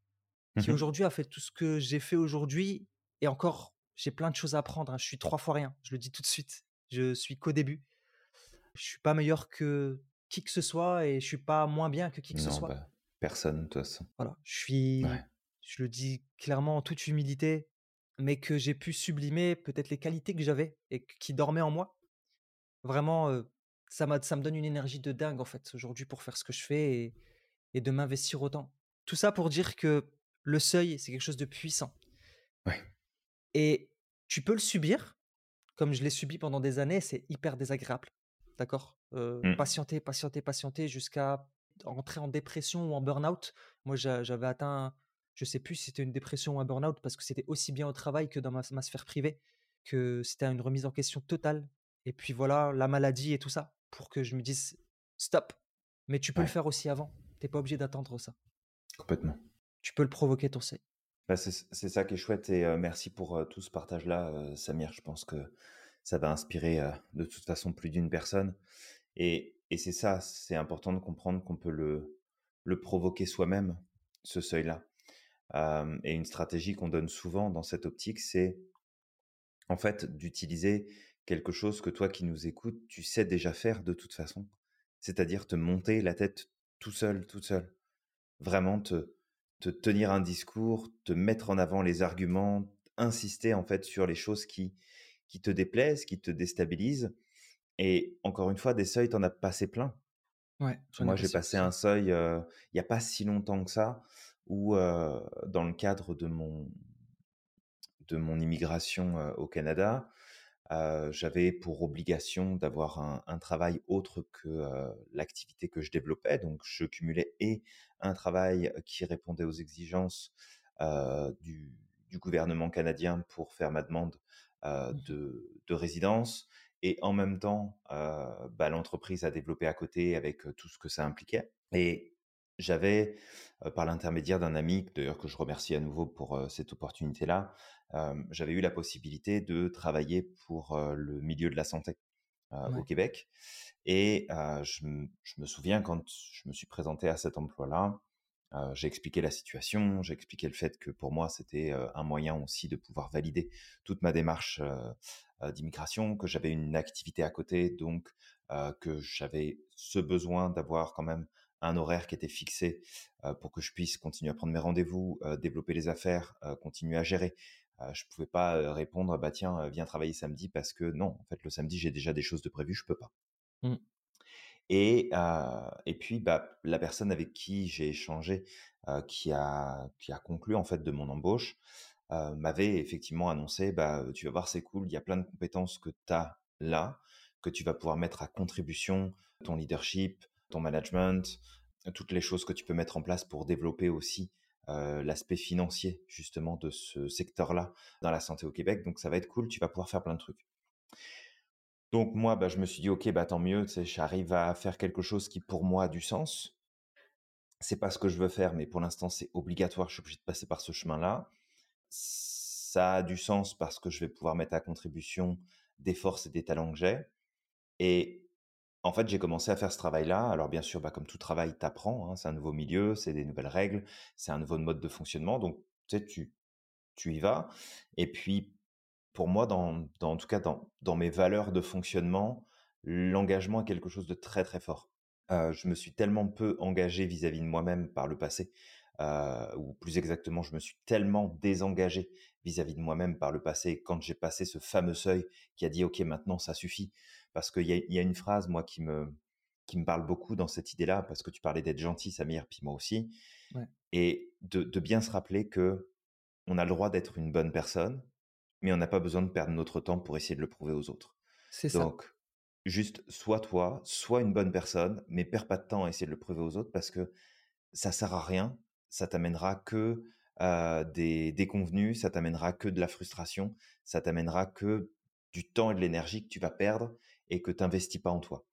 qui mmh aujourd'hui a fait tout ce que j'ai fait aujourd'hui et encore j'ai plein de choses à apprendre hein. je suis trois fois rien je le dis tout de suite je suis qu'au début je suis pas meilleur que qui que ce soit et je suis pas moins bien que qui que ce soit. Bah, personne, de toute façon. Voilà, je suis, je le dis clairement en toute humilité, mais que j'ai pu sublimer peut-être les qualités que j'avais et qui dormaient en moi. Vraiment, ça, ça me donne une énergie de dingue en fait aujourd'hui pour faire ce que je fais et, et de m'investir autant. Tout ça pour dire que le seuil, c'est quelque chose de puissant. Ouais. Et tu peux le subir, comme je l'ai subi pendant des années, c'est hyper désagréable. D'accord? Mmh. Patienter, patienter, patienter jusqu'à entrer en dépression ou en burn-out. Moi, j'avais atteint, je sais plus si c'était une dépression ou un burn-out parce que c'était aussi bien au travail que dans ma, sphère privée, que c'était une remise en question totale. Et puis voilà, la maladie et tout ça, pour que je me dise stop. Mais tu peux le faire aussi avant. T'es pas obligé d'attendre ça. Complètement. Tu peux le provoquer ton C. Bah, c'est ça qui est chouette et merci pour tout ce partage-là, Samir. Je pense que ça va inspirer de toute façon plus d'une personne. Et, et c'est ça, c'est important de comprendre qu'on peut le, le provoquer soi-même, ce seuil-là. et une stratégie qu'on donne souvent dans cette optique, c'est en fait d'utiliser quelque chose que toi qui nous écoutes, tu sais déjà faire de toute façon. C'est-à-dire te monter la tête tout seul, toute seule. Vraiment te, te tenir un discours, te mettre en avant les arguments, insister en fait sur les choses qui, qui te déplaisent, qui te déstabilisent. Et encore une fois, des seuils, tu en as passé plein. Ouais, Moi, j'ai passé un seuil il n'y a pas si longtemps que ça, où dans le cadre de mon, de mon immigration au Canada, j'avais pour obligation d'avoir un, un, travail autre que l'activité que je développais. Donc, je cumulais et un travail qui répondait aux exigences du, du, gouvernement canadien pour faire ma demande mmh. de, de, résidence. Et en même temps, euh, bah, l'entreprise a développé à côté avec tout ce que ça impliquait. Et j'avais, par l'intermédiaire d'un ami, d'ailleurs que je remercie à nouveau pour cette opportunité-là, j'avais eu la possibilité de travailler pour le milieu de la santé au Québec. Et je, je, me souviens quand je me suis présenté à cet emploi-là, j'ai expliqué la situation, j'ai expliqué le fait que pour moi c'était un moyen aussi de pouvoir valider toute ma démarche d'immigration, que j'avais une activité à côté, donc que j'avais ce besoin d'avoir quand même un horaire qui était fixé pour que je puisse continuer à prendre mes rendez-vous, développer les affaires, continuer à gérer. je pouvais pas répondre bah tiens viens travailler samedi parce que non en fait le samedi j'ai déjà des choses de prévues je peux pas. Mmh. Et, et puis, bah, la personne avec qui j'ai échangé, qui, a, qui a conclu en fait de mon embauche, m'avait effectivement annoncé, bah, tu vas voir, c'est cool, il y a plein de compétences que tu as là, que tu vas pouvoir mettre à contribution, ton leadership, ton management, toutes les choses que tu peux mettre en place pour développer aussi l'aspect financier justement de ce secteur-là dans la santé au Québec. Donc ça va être cool, tu vas pouvoir faire plein de trucs. Donc moi, bah, je me suis dit, ok, bah tant mieux, j'arrive à faire quelque chose qui pour moi a du sens. C'est pas ce que je veux faire, mais pour l'instant c'est obligatoire, je suis obligé de passer par ce chemin-là. Ça a du sens parce que je vais pouvoir mettre à contribution des forces et des talents que j'ai. Et en fait, j'ai commencé à faire ce travail-là. Alors bien sûr, bah, comme tout travail, t'apprends. Hein, c'est un nouveau milieu, c'est des nouvelles règles, c'est un nouveau mode de fonctionnement. Donc, tu y vas. Et puis, pour moi, dans, en tout cas dans, dans mes valeurs de fonctionnement, l'engagement est quelque chose de très très fort. Euh, je me suis tellement peu engagé vis-à-vis de moi-même par le passé, euh, ou plus exactement, je me suis tellement désengagé vis-à-vis de moi-même par le passé quand j'ai passé ce fameux seuil qui a dit ok maintenant ça suffit parce qu'il y, y a, une phrase moi qui me qui me parle beaucoup dans cette idée-là parce que tu parlais d'être gentil Samir puis moi aussi et de, de, bien se rappeler que on a le droit d'être une bonne personne mais on n'a pas besoin de perdre notre temps pour essayer de le prouver aux autres. C'est ça. Donc juste sois toi, sois une bonne personne mais perds pas de temps à essayer de le prouver aux autres parce que ça sert à rien, ça t'amènera que des déconvenus, ça t'amènera que de la frustration, ça t'amènera que du temps et de l'énergie que tu vas perdre et que tu n'investis pas en toi.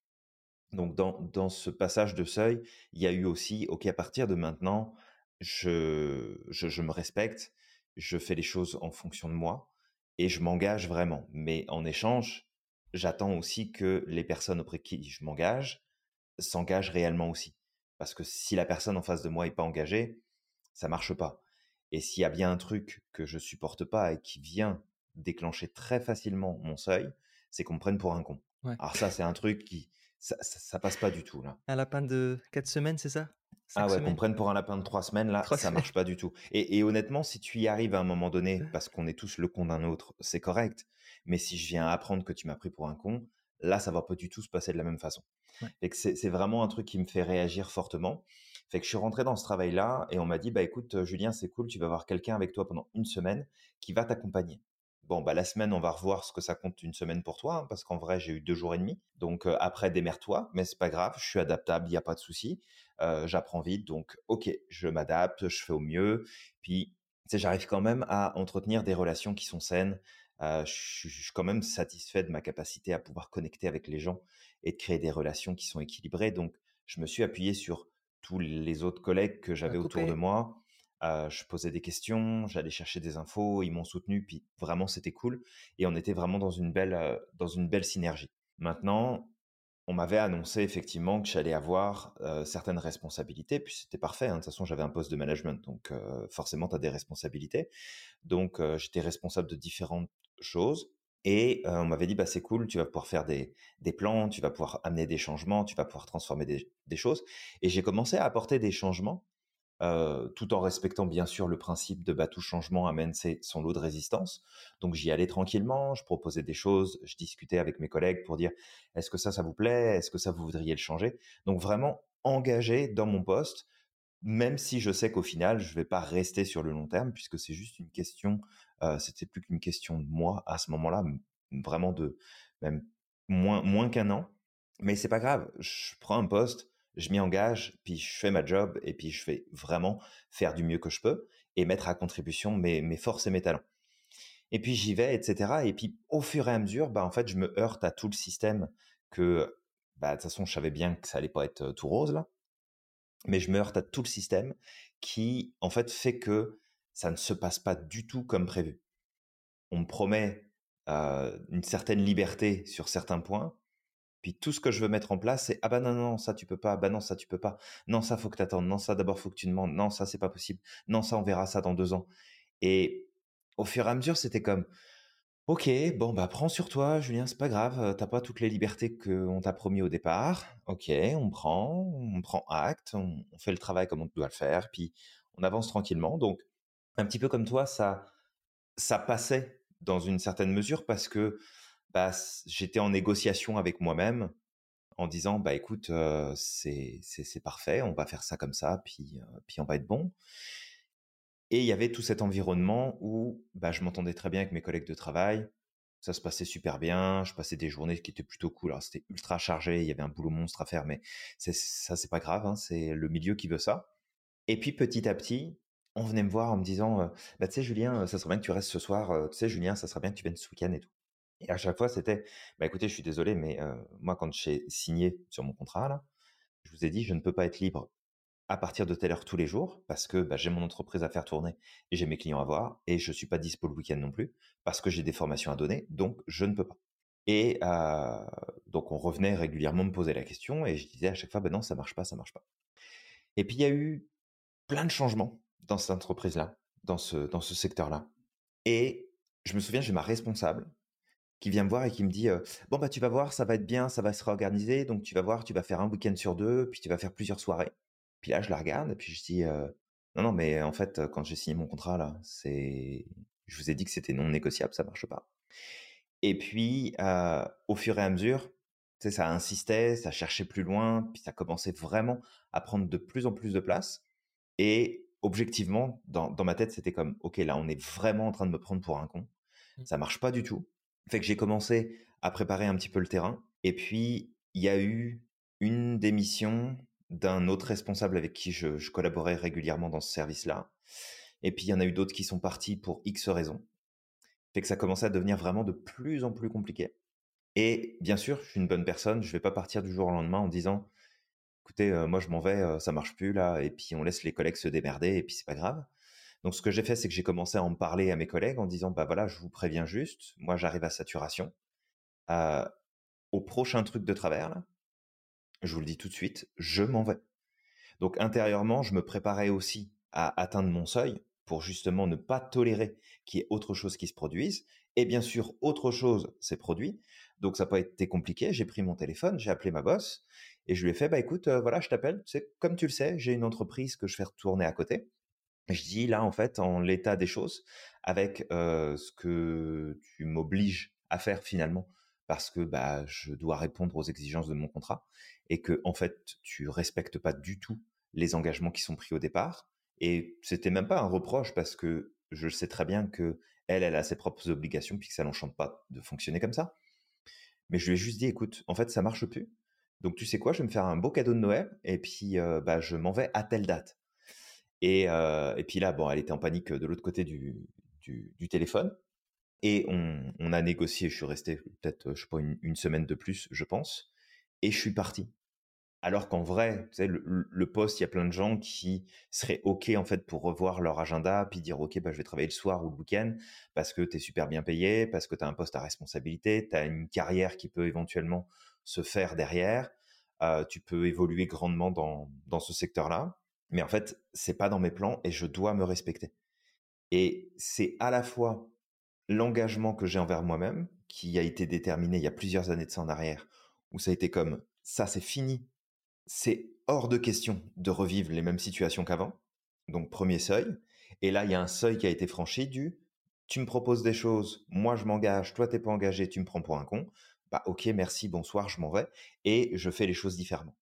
Donc dans, dans ce passage de seuil, il y a eu aussi, ok, à partir de maintenant, je, je, je me respecte, je fais les choses en fonction de moi et je m'engage vraiment. Mais en échange, j'attends aussi que les personnes auprès de qui je m'engage s'engagent réellement aussi. Parce que si la personne en face de moi est pas engagée, ça marche pas. Et s'il y a bien un truc que je supporte pas et qui vient déclencher très facilement mon seuil, c'est qu'on me prenne pour un con. Alors ça, c'est un truc qui, ça, ça, passe pas du tout là. Un lapin de 4 semaines, c'est ça? Ah ouais, qu'on prenne pour un lapin de 3 semaines, là, ça marche pas du tout. Et, honnêtement, si tu y arrives à un moment donné, parce qu'on est tous le con d'un autre, c'est correct. Mais si je viens apprendre que tu m'as pris pour un con, là, ça va pas du tout se passer de la même façon. Et que c'est vraiment un truc qui me fait réagir fortement. Fait que je suis rentré dans ce travail-là et on m'a dit, bah écoute, Julien, c'est cool, tu vas avoir quelqu'un avec toi pendant une semaine qui va t'accompagner. Bon, bah la semaine, on va revoir ce que ça compte une semaine pour toi, hein, parce qu'en vrai, j'ai eu deux jours et demi. Donc après, démerde-toi, mais c'est pas grave, je suis adaptable, il n'y a pas de souci. J'apprends vite, donc ok, je m'adapte, je fais au mieux. Puis, j'arrive quand même à entretenir des relations qui sont saines. je, suis quand même satisfait de ma capacité à pouvoir connecter avec les gens et de créer des relations qui sont équilibrées. Donc, je me suis appuyé sur tous les autres collègues que j'avais autour de moi. Je posais des questions, j'allais chercher des infos, ils m'ont soutenu, puis vraiment c'était cool. Et on était vraiment dans une belle, dans une belle synergie. Maintenant, on m'avait annoncé effectivement que j'allais avoir certaines responsabilités, puis c'était parfait. Hein. De toute façon, j'avais un poste de management, donc forcément, tu as des responsabilités. Donc, j'étais responsable de différentes choses. Et on m'avait dit, bah, c'est cool, tu vas pouvoir faire des, des, plans, tu vas pouvoir amener des changements, tu vas pouvoir transformer des, des choses. Et j'ai commencé à apporter des changements, euh, tout en respectant bien sûr le principe de bah, tout changement amène son lot de résistance. Donc j'y allais tranquillement, je proposais des choses, je discutais avec mes collègues pour dire, est-ce que ça, ça vous plaît? Est-ce que ça, vous voudriez le changer? Donc vraiment engagé dans mon poste, même si je sais qu'au final, je vais pas rester sur le long terme, puisque c'est juste une question euh, c'était plus qu'une question de moi à ce moment-là, vraiment de même moins moins qu'un an. Mais c'est pas grave, je prends un poste, je m'y engage, puis je fais ma job et puis je fais vraiment faire du mieux que je peux et mettre à contribution mes, forces et mes talents. Et puis j'y vais, etc. Et puis au fur et à mesure, bah en fait, je me heurte à tout le système que, bah de toute façon, je savais bien que ça allait pas être tout rose là, mais je me heurte à tout le système qui, en fait, fait que ça ne se passe pas du tout comme prévu. On me promet une certaine liberté sur certains points, puis tout ce que je veux mettre en place, c'est ah bah non non ça tu peux pas, bah non ça tu peux pas, non ça faut que tu attendes, non ça d'abord faut que tu demandes, non ça c'est pas possible, non ça on verra ça dans deux ans. Et au fur et à mesure c'était comme ok bon bah prends sur toi Julien c'est pas grave, t'as pas toutes les libertés qu'on t'a promis au départ, ok on prend, on prend acte, on, on fait le travail comme on doit le faire, puis on avance tranquillement. Donc un petit peu comme toi, ça, ça passait dans une certaine mesure parce que bah, j'étais en négociation avec moi-même en disant bah écoute c'est c'est parfait on va faire ça comme ça puis puis on va être bon. Et il y avait tout cet environnement où bah, je m'entendais très bien avec mes collègues de travail. Ça se passait super bien je passais des journées qui étaient plutôt cool. Alors c'était ultra chargé il y avait un boulot monstre à faire mais c'est ça c'est pas grave hein, c'est le milieu qui veut ça. Et puis petit à petit on venait me voir en me disant bah tu sais Julien ça serait bien que tu restes ce soir tu sais Julien ça serait bien que tu viennes ce week-end et tout et à chaque fois, c'était, bah écoutez, je suis désolé, mais moi, quand j'ai signé sur mon contrat, là, je vous ai dit, je ne peux pas être libre à partir de telle heure tous les jours parce que bah, j'ai mon entreprise à faire tourner et j'ai mes clients à voir et je suis pas dispo le week-end non plus parce que j'ai des formations à donner, donc je ne peux pas. Et donc on revenait régulièrement me poser la question et je disais à chaque fois, bah non, ça marche pas, ça marche pas. Et puis il y a eu plein de changements dans cette entreprise-là, dans ce, dans ce secteur-là. Et je me souviens, j'ai ma responsable qui vient me voir et qui me dit bon bah tu vas voir ça va être bien ça va se réorganiser donc tu vas voir tu vas faire un week-end sur deux puis tu vas faire plusieurs soirées puis là je la regarde et puis je dis non non mais en fait quand j'ai signé mon contrat là c'est je vous ai dit que c'était non négociable ça marche pas et puis au fur et à mesure tu sais, ça insistait ça cherchait plus loin puis ça commençait vraiment à prendre de plus en plus de place. Et objectivement dans, dans ma tête c'était comme ok là on est vraiment en train de me prendre pour un con. Mmh. ça marche pas du tout fait que j'ai commencé à préparer un petit peu le terrain. Et puis, il y a eu une démission d'un autre responsable avec qui je, collaborais régulièrement dans ce service-là. Et puis, il y en a eu d'autres qui sont partis pour X raisons. Fait que ça commençait à devenir vraiment de plus en plus compliqué. Et bien sûr, je suis une bonne personne. Je vais pas partir du jour au lendemain en disant, écoutez, moi je m'en vais, ça marche plus là, et puis on laisse les collègues se démerder, et puis c'est pas grave. Donc ce que j'ai fait, c'est que j'ai commencé à en parler à mes collègues en disant, bah voilà, je vous préviens juste, moi j'arrive à saturation. Euh, au prochain truc de travers, je vous le dis tout de suite, je m'en vais. Donc intérieurement, je me préparais aussi à atteindre mon seuil pour justement ne pas tolérer qu'il y ait autre chose qui se produise. Et bien sûr, autre chose s'est produit. Donc ça n'a pas été compliqué. J'ai pris mon téléphone, j'ai appelé ma boss et je lui ai fait, bah écoute, euh, voilà, je t'appelle. C'est comme tu le sais, j'ai une entreprise que je fais retourner à côté je dis là en fait en l'état des choses avec ce que tu m'obliges à faire finalement parce que bah je dois répondre aux exigences de mon contrat et que en fait tu respectes pas du tout les engagements qui sont pris au départ et c'était même pas un reproche parce que je sais très bien que elle elle a ses propres obligations puis que ça l'enchante pas de fonctionner comme ça. Mais je lui ai juste dit écoute en fait ça marche plus donc tu sais quoi je vais me faire un beau cadeau de Noël et puis bah je m'en vais à telle date et, et puis là, bon, elle était en panique de l'autre côté du, du, téléphone. Et on, a négocié, je suis resté peut-être, je sais pas, une, semaine de plus, je pense. Et je suis parti. Alors qu'en vrai, le, poste, il y a plein de gens qui seraient OK, en fait, pour revoir leur agenda, puis dire, OK, bah, je vais travailler le soir ou le week-end, parce que tu es super bien payé, parce que tu as un poste à responsabilité, tu as une carrière qui peut éventuellement se faire derrière, tu peux évoluer grandement dans, dans ce secteur-là. Mais en fait, c'est pas dans mes plans et je dois me respecter. Et c'est à la fois l'engagement que j'ai envers moi-même, qui a été déterminé il y a plusieurs années de ça en arrière, où ça a été comme ça, c'est fini. C'est hors de question de revivre les mêmes situations qu'avant. Donc, premier seuil. Et là, il y a un seuil qui a été franchi du tu me proposes des choses, moi je m'engage, toi t'es pas engagé, tu me prends pour un con. Bah, ok, merci, bonsoir, je m'en vais. Et je fais les choses différemment.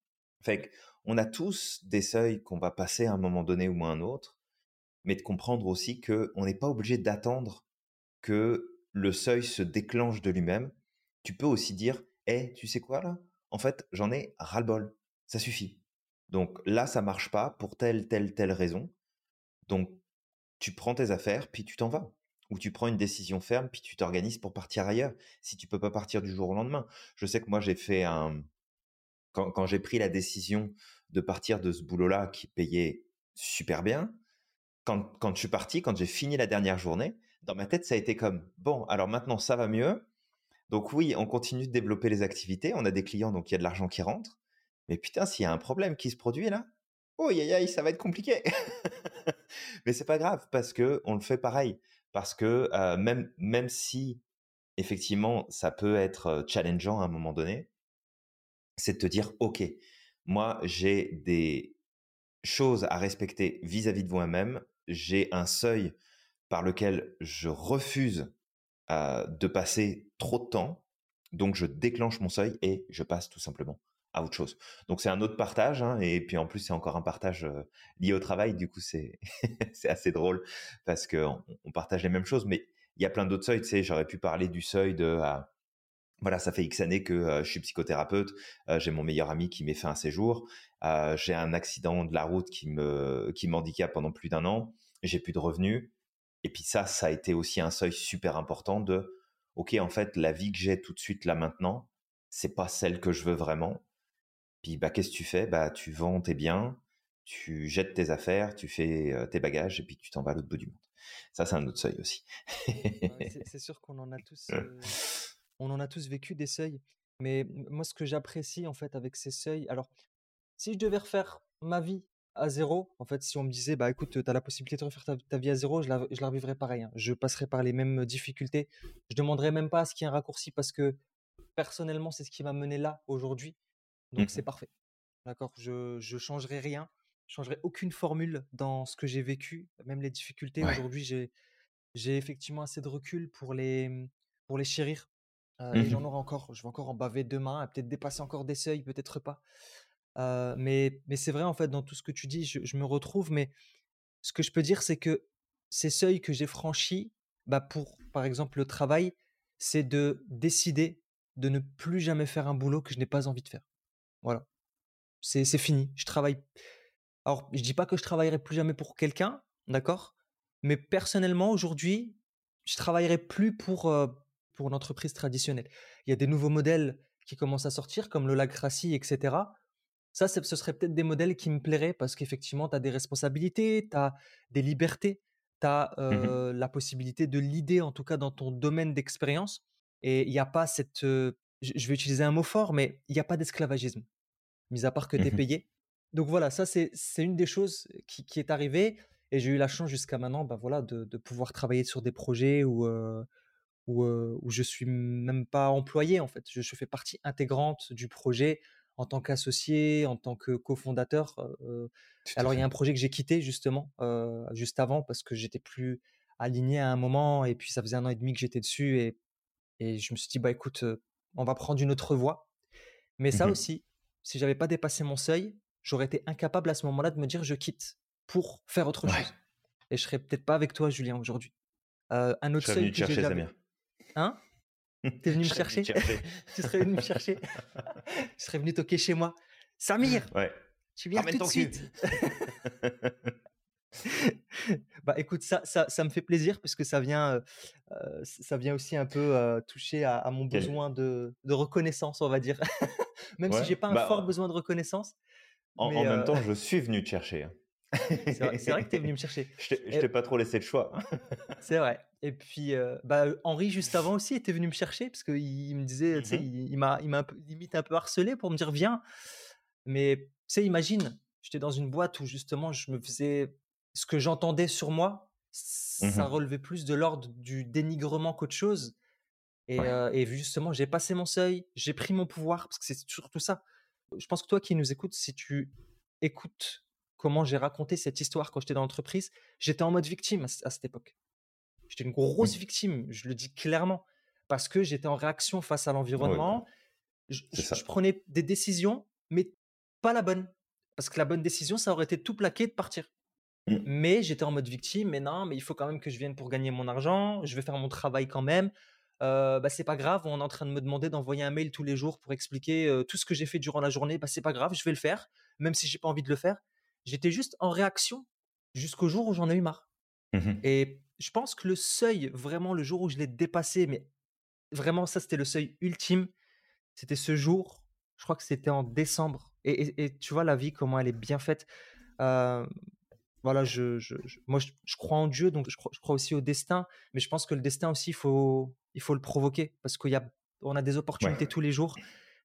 Fait on a tous des seuils qu'on va passer à un moment donné ou à un autre, mais de comprendre aussi que on n'est pas obligé d'attendre que le seuil se déclenche de lui-même. Tu peux aussi dire, hé, tu sais quoi là? En fait, j'en ai ras-le-bol. Ça suffit. Donc là, ça marche pas pour telle, telle, telle raison. Donc, tu prends tes affaires, puis tu t'en vas. Ou tu prends une décision ferme, puis tu t'organises pour partir ailleurs, si tu peux pas partir du jour au lendemain. Je sais que moi, j'ai fait un, quand, j'ai pris la décision de partir de ce boulot-là qui payait super bien, quand, quand je suis parti, quand j'ai fini la dernière journée, dans ma tête, ça a été comme, bon, alors maintenant, ça va mieux. Donc oui, on continue de développer les activités, on a des clients, donc il y a de l'argent qui rentre. Mais putain, s'il y a un problème qui se produit là, oh, aïe, aïe, ça va être compliqué. Mais c'est pas grave, parce que on le fait pareil. Parce que euh, même, même si, effectivement, ça peut être euh, challengeant à un moment donné, c'est de te dire, OK, moi, j'ai des choses à respecter vis-à-vis de moi-même, j'ai un seuil par lequel je refuse de passer trop de temps, donc je déclenche mon seuil et je passe tout simplement à autre chose. Donc c'est un autre partage, hein, et puis en plus c'est encore un partage lié au travail, du coup c'est assez drôle parce que on, partage les mêmes choses, mais il y a plein d'autres seuils. Tu sais, j'aurais pu parler du seuil de ah, voilà, ça fait X années que je suis psychothérapeute, j'ai mon meilleur ami qui m'est fait un séjour, j'ai un accident de la route qui me qui m'handicape pendant plus d'un an, j'ai plus de revenus, et puis ça, ça a été aussi un seuil super important de ok, en fait, la vie que j'ai tout de suite là maintenant, c'est pas celle que je veux vraiment. Puis bah qu'est-ce que tu fais? Bah tu vends tes biens, tu jettes tes affaires, tu fais tes bagages et puis tu t'en vas à l'autre bout du monde. Ça c'est un autre seuil aussi. c'est sûr qu'on en a tous, on en a tous vécu des seuils. Mais moi ce que j'apprécie en fait avec ces seuils, alors si je devais refaire ma vie à zéro, en fait, si on me disait, bah écoute, tu as la possibilité de refaire ta, vie à zéro, je la, je la revivrais pareil. Hein. Je passerais par les mêmes difficultés. Je demanderais même pas à ce qu'il y ait un raccourci parce que personnellement, c'est ce qui m'a mené là aujourd'hui. Donc mmh c'est parfait. D'accord? Je ne changerai rien. Je changerai aucune formule dans ce que j'ai vécu, même les difficultés. Aujourd'hui, j'ai, j'ai effectivement assez de recul pour les, pour les chérir. Euh, et j'en mmh aurai encore. Je vais encore en baver demain, peut-être dépasser encore des seuils, peut-être pas mais mais c'est vrai, en fait, dans tout ce que tu dis, je, me retrouve. Mais ce que je peux dire, c'est que ces seuils que j'ai franchis, bah pour, par exemple, le travail, c'est de décider de ne plus jamais faire un boulot que je n'ai pas envie de faire. Voilà. C'est fini. Je travaille. Alors, je dis pas que je travaillerai plus jamais pour quelqu'un, d'accord Mais personnellement, aujourd'hui, je travaillerai plus pour, pour une entreprise traditionnelle. Il y a des nouveaux modèles qui commencent à sortir, comme le Lacracy, etc. Ça, ce serait peut-être des modèles qui me plairaient parce qu'effectivement, tu as des responsabilités, tu as des libertés, tu as mmh la possibilité de l'idée, en tout cas dans ton domaine d'expérience. Et il n'y a pas cette. je vais utiliser un mot fort, mais il n'y a pas d'esclavagisme, mis à part que tu es mmh payé. Donc voilà, ça, c'est une des choses qui, est arrivée. Et j'ai eu la chance jusqu'à maintenant bah voilà, de, pouvoir travailler sur des projets où, où, où je suis même pas employé, en fait. Je, je fais partie intégrante du projet en tant qu'associé, en tant que cofondateur. alors, il y a un projet que j'ai quitté justement juste avant parce que j'étais plus aligné à un moment et puis ça faisait un an et demi que j'étais dessus et, et je me suis dit bah écoute, on va prendre une autre voie. Mais ça mmh aussi, si j'avais pas dépassé mon seuil, j'aurais été incapable à ce moment-là de me dire je quitte pour faire autre chose. Et je serais peut-être pas avec toi, Julien, aujourd'hui. un autre seuil que j'ai Hein? T'es venu me chercher Tu serais venu me chercher Tu serais venu toquer chez moi. Samir Ouais. Tu viens tout de suite bah écoute, ça, ça, ça, me fait plaisir parce que ça vient, euh, euh, ça vient aussi un peu euh, toucher à, mon besoin de, de, reconnaissance, on va dire. même si j'ai pas un bah, fort besoin de reconnaissance. En, même temps, je suis venu te chercher. Hein. C'est vrai, que tu es venu me chercher. Je t'ai pas trop laissé le choix. c'est vrai. Et puis, euh, bah, Henri, juste avant aussi, était venu me chercher parce qu'il me disait, tu sais, mmh il, m'a il m'a limite un peu harcelé pour me dire viens. Mais tu sais, imagine, j'étais dans une boîte où justement je me faisais. Ce que j'entendais sur moi, mmh ça relevait plus de l'ordre du dénigrement qu'autre chose. Et, euh, et justement, j'ai passé mon seuil, j'ai pris mon pouvoir parce que c'est surtout ça. Je pense que toi qui nous écoutes, si tu écoutes comment j'ai raconté cette histoire quand j'étais dans l'entreprise, j'étais en mode victime à, cette époque. J'étais une grosse victime, je le dis clairement, parce que j'étais en réaction face à l'environnement. je, prenais des décisions, mais pas la bonne. Parce que la bonne décision, ça aurait été tout plaqué de partir. Mmh. Mais j'étais en mode victime, mais non, mais il faut quand même que je vienne pour gagner mon argent, je vais faire mon travail quand même. Euh, bah, c'est pas grave, on est en train de me demander d'envoyer un mail tous les jours pour expliquer euh, tout ce que j'ai fait durant la journée, bah, c'est pas grave, je vais le faire, même si j'ai pas envie de le faire. J'étais juste en réaction jusqu'au jour où j'en ai eu marre. Mmh et je pense que le seuil, vraiment le jour où je l'ai dépassé, mais vraiment ça c'était le seuil ultime, c'était ce jour, je crois que c'était en décembre. Et, tu vois la vie, comment elle est bien faite. voilà, je, moi je, crois en Dieu, donc je crois, aussi au destin, mais je pense que le destin aussi, il faut, il faut le provoquer parce qu'on a, on a des opportunités tous les jours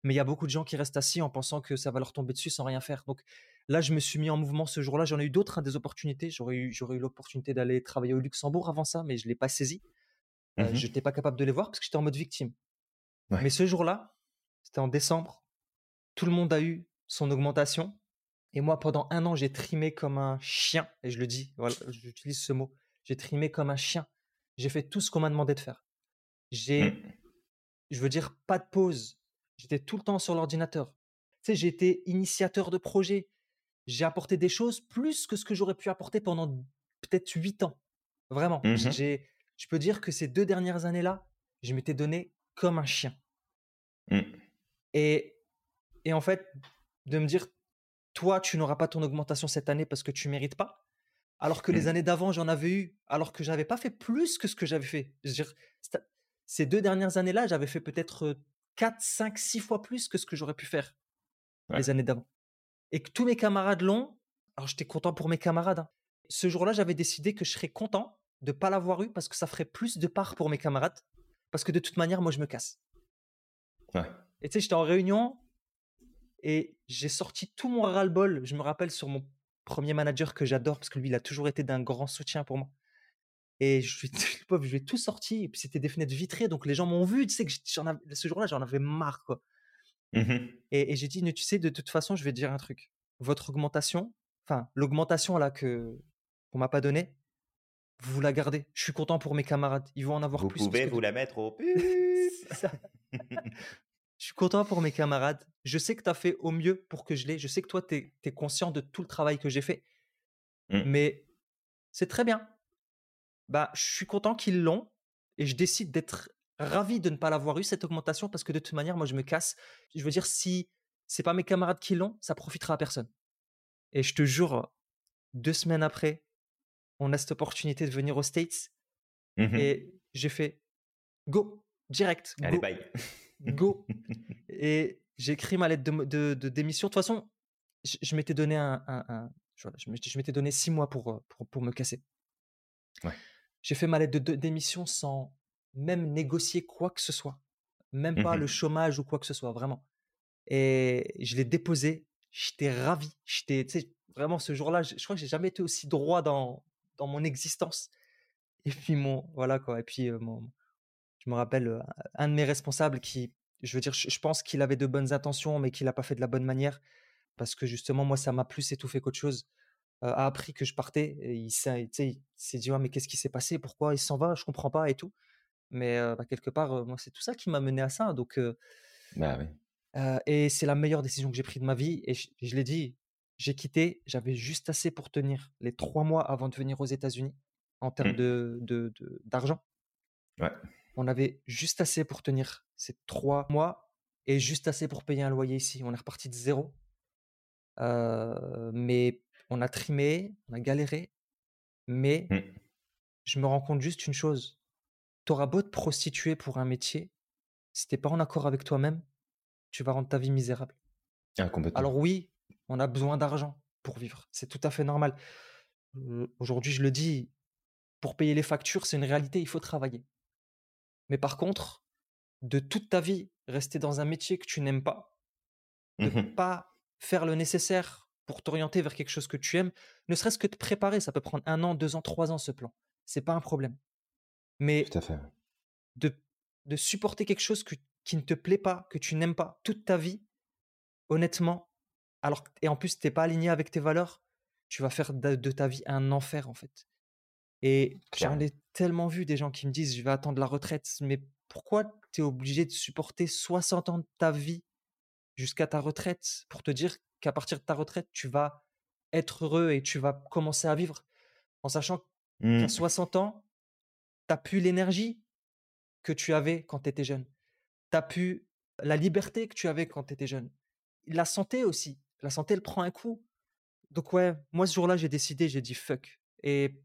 mais il y a beaucoup de gens qui restent assis en pensant que ça va leur tomber dessus sans rien faire. Donc là, je me suis mis en mouvement ce jour-là. J'en ai eu d'autres, hein, des opportunités. J'aurais eu, j'aurais eu l'opportunité d'aller travailler au Luxembourg avant ça, mais je ne l'ai pas saisi. Euh, mmh je n'étais pas capable de les voir parce que j'étais en mode victime. Mais ce jour-là, c'était en décembre, tout le monde a eu son augmentation. Et moi, pendant un an, j'ai trimé comme un chien. Et je le dis, voilà, j'utilise ce mot. J'ai trimé comme un chien. J'ai fait tout ce qu'on m'a demandé de faire. J'ai, mmh. je veux dire, pas de pause, J'étais tout le temps sur l'ordinateur. sais, j'ai été initiateur de projet. J'ai apporté des choses plus que ce que j'aurais pu apporter pendant peut-être huit ans. Vraiment. Mmh J'ai, je peux dire que ces deux dernières années-là, je m'étais donné comme un chien. Mmh. Et, et en fait, de me dire, toi, tu n'auras pas ton augmentation cette année parce que tu mérites pas. Alors que les Mmh. années d'avant, j'en avais eu, alors que j'avais pas fait plus que ce que j'avais fait. Je veux dire, c'est- ces deux dernières années-là, j'avais fait peut-être euh, 4, 5, 6 fois plus que ce que j'aurais pu faire Ouais. les années d'avant. Et que tous mes camarades l'ont. Alors j'étais content pour mes camarades. hein. Ce jour-là, j'avais décidé que je serais content de pas l'avoir eu parce que ça ferait plus de part pour mes camarades. Parce que de toute manière, moi, je me casse. Ouais. Et tu sais, j'étais en réunion et j'ai sorti tout mon ras-le-bol. Je me rappelle sur mon premier manager que j'adore parce que lui, il a toujours été d'un grand soutien pour moi. Et je lui, je ai tout sorti. Et puis c'était des fenêtres vitrées, donc les gens m'ont vu. Tu sais que ce jour-là, j'en avais marre, quoi. Mmh Et, et j'ai dit, mais tu sais, de toute façon, je vais te dire un truc. Votre augmentation, enfin, l'augmentation là que qu'on m'a pas donnée, vous la gardez. Je suis content pour mes camarades. Ils vont en avoir Vous plus. parce pouvez que vous la mettre au ça. Je suis content pour mes camarades. Je sais que tu as fait au mieux pour que je l'ai. Je sais que toi, tu es, conscient de tout le travail que j'ai fait. Mmh. Mais c'est très bien. Bah, je suis content qu'ils l'ont et je décide d'être ravi de ne pas l'avoir eu, cette augmentation, parce que de toute manière, moi, je me casse. Je veux dire, si c'est pas mes camarades qui l'ont, ça profitera à personne. Et je te jure, deux semaines après, on a cette opportunité de venir aux States Mmh et j'ai fait go, direct, Allez, go bye. go. Et j'ai écrit ma lettre de, de- de démission. De toute façon, je, je m'étais donné un, un- un- je, m'étais donné six mois pour, euh, pour, pour me casser. Ouais. J'ai fait ma lettre de, de démission sans même négocier quoi que ce soit, même pas Mhm. le chômage ou quoi que ce soit, vraiment. Et je l'ai déposé. J'étais ravi. J'étais, tu sais, vraiment ce jour-là, je, je crois que j'ai jamais été aussi droit dans, dans mon existence. Et puis mon, voilà quoi. Et puis euh, mon, je me rappelle un de mes responsables qui, je veux dire, je, je pense qu'il avait de bonnes intentions, mais qu'il n'a pas fait de la bonne manière, parce que justement, moi, ça m'a plus étouffé qu'autre chose. a appris que je partais, et il s'est dit, Ouais, mais qu'est-ce qui s'est passé? Pourquoi il s'en va? Je comprends pas et tout. Mais euh, bah, quelque part, euh, moi, c'est tout ça qui m'a mené à ça. Donc, euh, Bah oui. et c'est la meilleure décision que j'ai prise de ma vie. Et je, je l'ai dit, j'ai quitté, j'avais juste assez pour tenir les trois mois avant de venir aux États-Unis en termes Mm. de, d'argent. Ouais. On avait juste assez pour tenir ces trois mois et juste assez pour payer un loyer ici. On est reparti de zéro. Mais on a trimé, on a galéré. Mais Mm. je me rends compte juste une chose. T'auras beau te prostituer pour un métier, si t'es pas en accord avec toi-même, tu vas rendre ta vie misérable. Ah, complètement. Alors oui, on a besoin d'argent pour vivre. C'est tout à fait normal. Euh, Aujourd'hui, je le dis, pour payer les factures, c'est une réalité, il faut travailler. Mais par contre, de toute ta vie, rester dans un métier que tu n'aimes pas, de Mhm. pas faire le nécessaire pour t'orienter vers quelque chose que tu aimes, ne serait-ce que te préparer, ça peut prendre un an, deux ans, trois ans ce plan. C'est pas un problème. Mais Tout à fait. de, de supporter quelque chose que- qui ne te plaît pas, que tu n'aimes pas toute ta vie, honnêtement, alors et en plus t'es pas aligné avec tes valeurs, tu vas faire de, de ta vie un enfer en fait. Et j'en ai tellement vu des gens qui me disent je vais attendre la retraite, mais pourquoi tu es obligé de supporter 60 ans de ta vie jusqu'à ta retraite pour te dire qu'à partir de ta retraite, tu vas être heureux et tu vas commencer à vivre? en sachant Mm. qu'à 60 ans, tu plus l'énergie que tu avais quand tu étais jeune. Tu plus la liberté que tu avais quand tu étais jeune. La santé aussi. La santé, elle prend un coup. Donc ouais, moi ce jour-là, j'ai décidé, j'ai dit fuck. Et,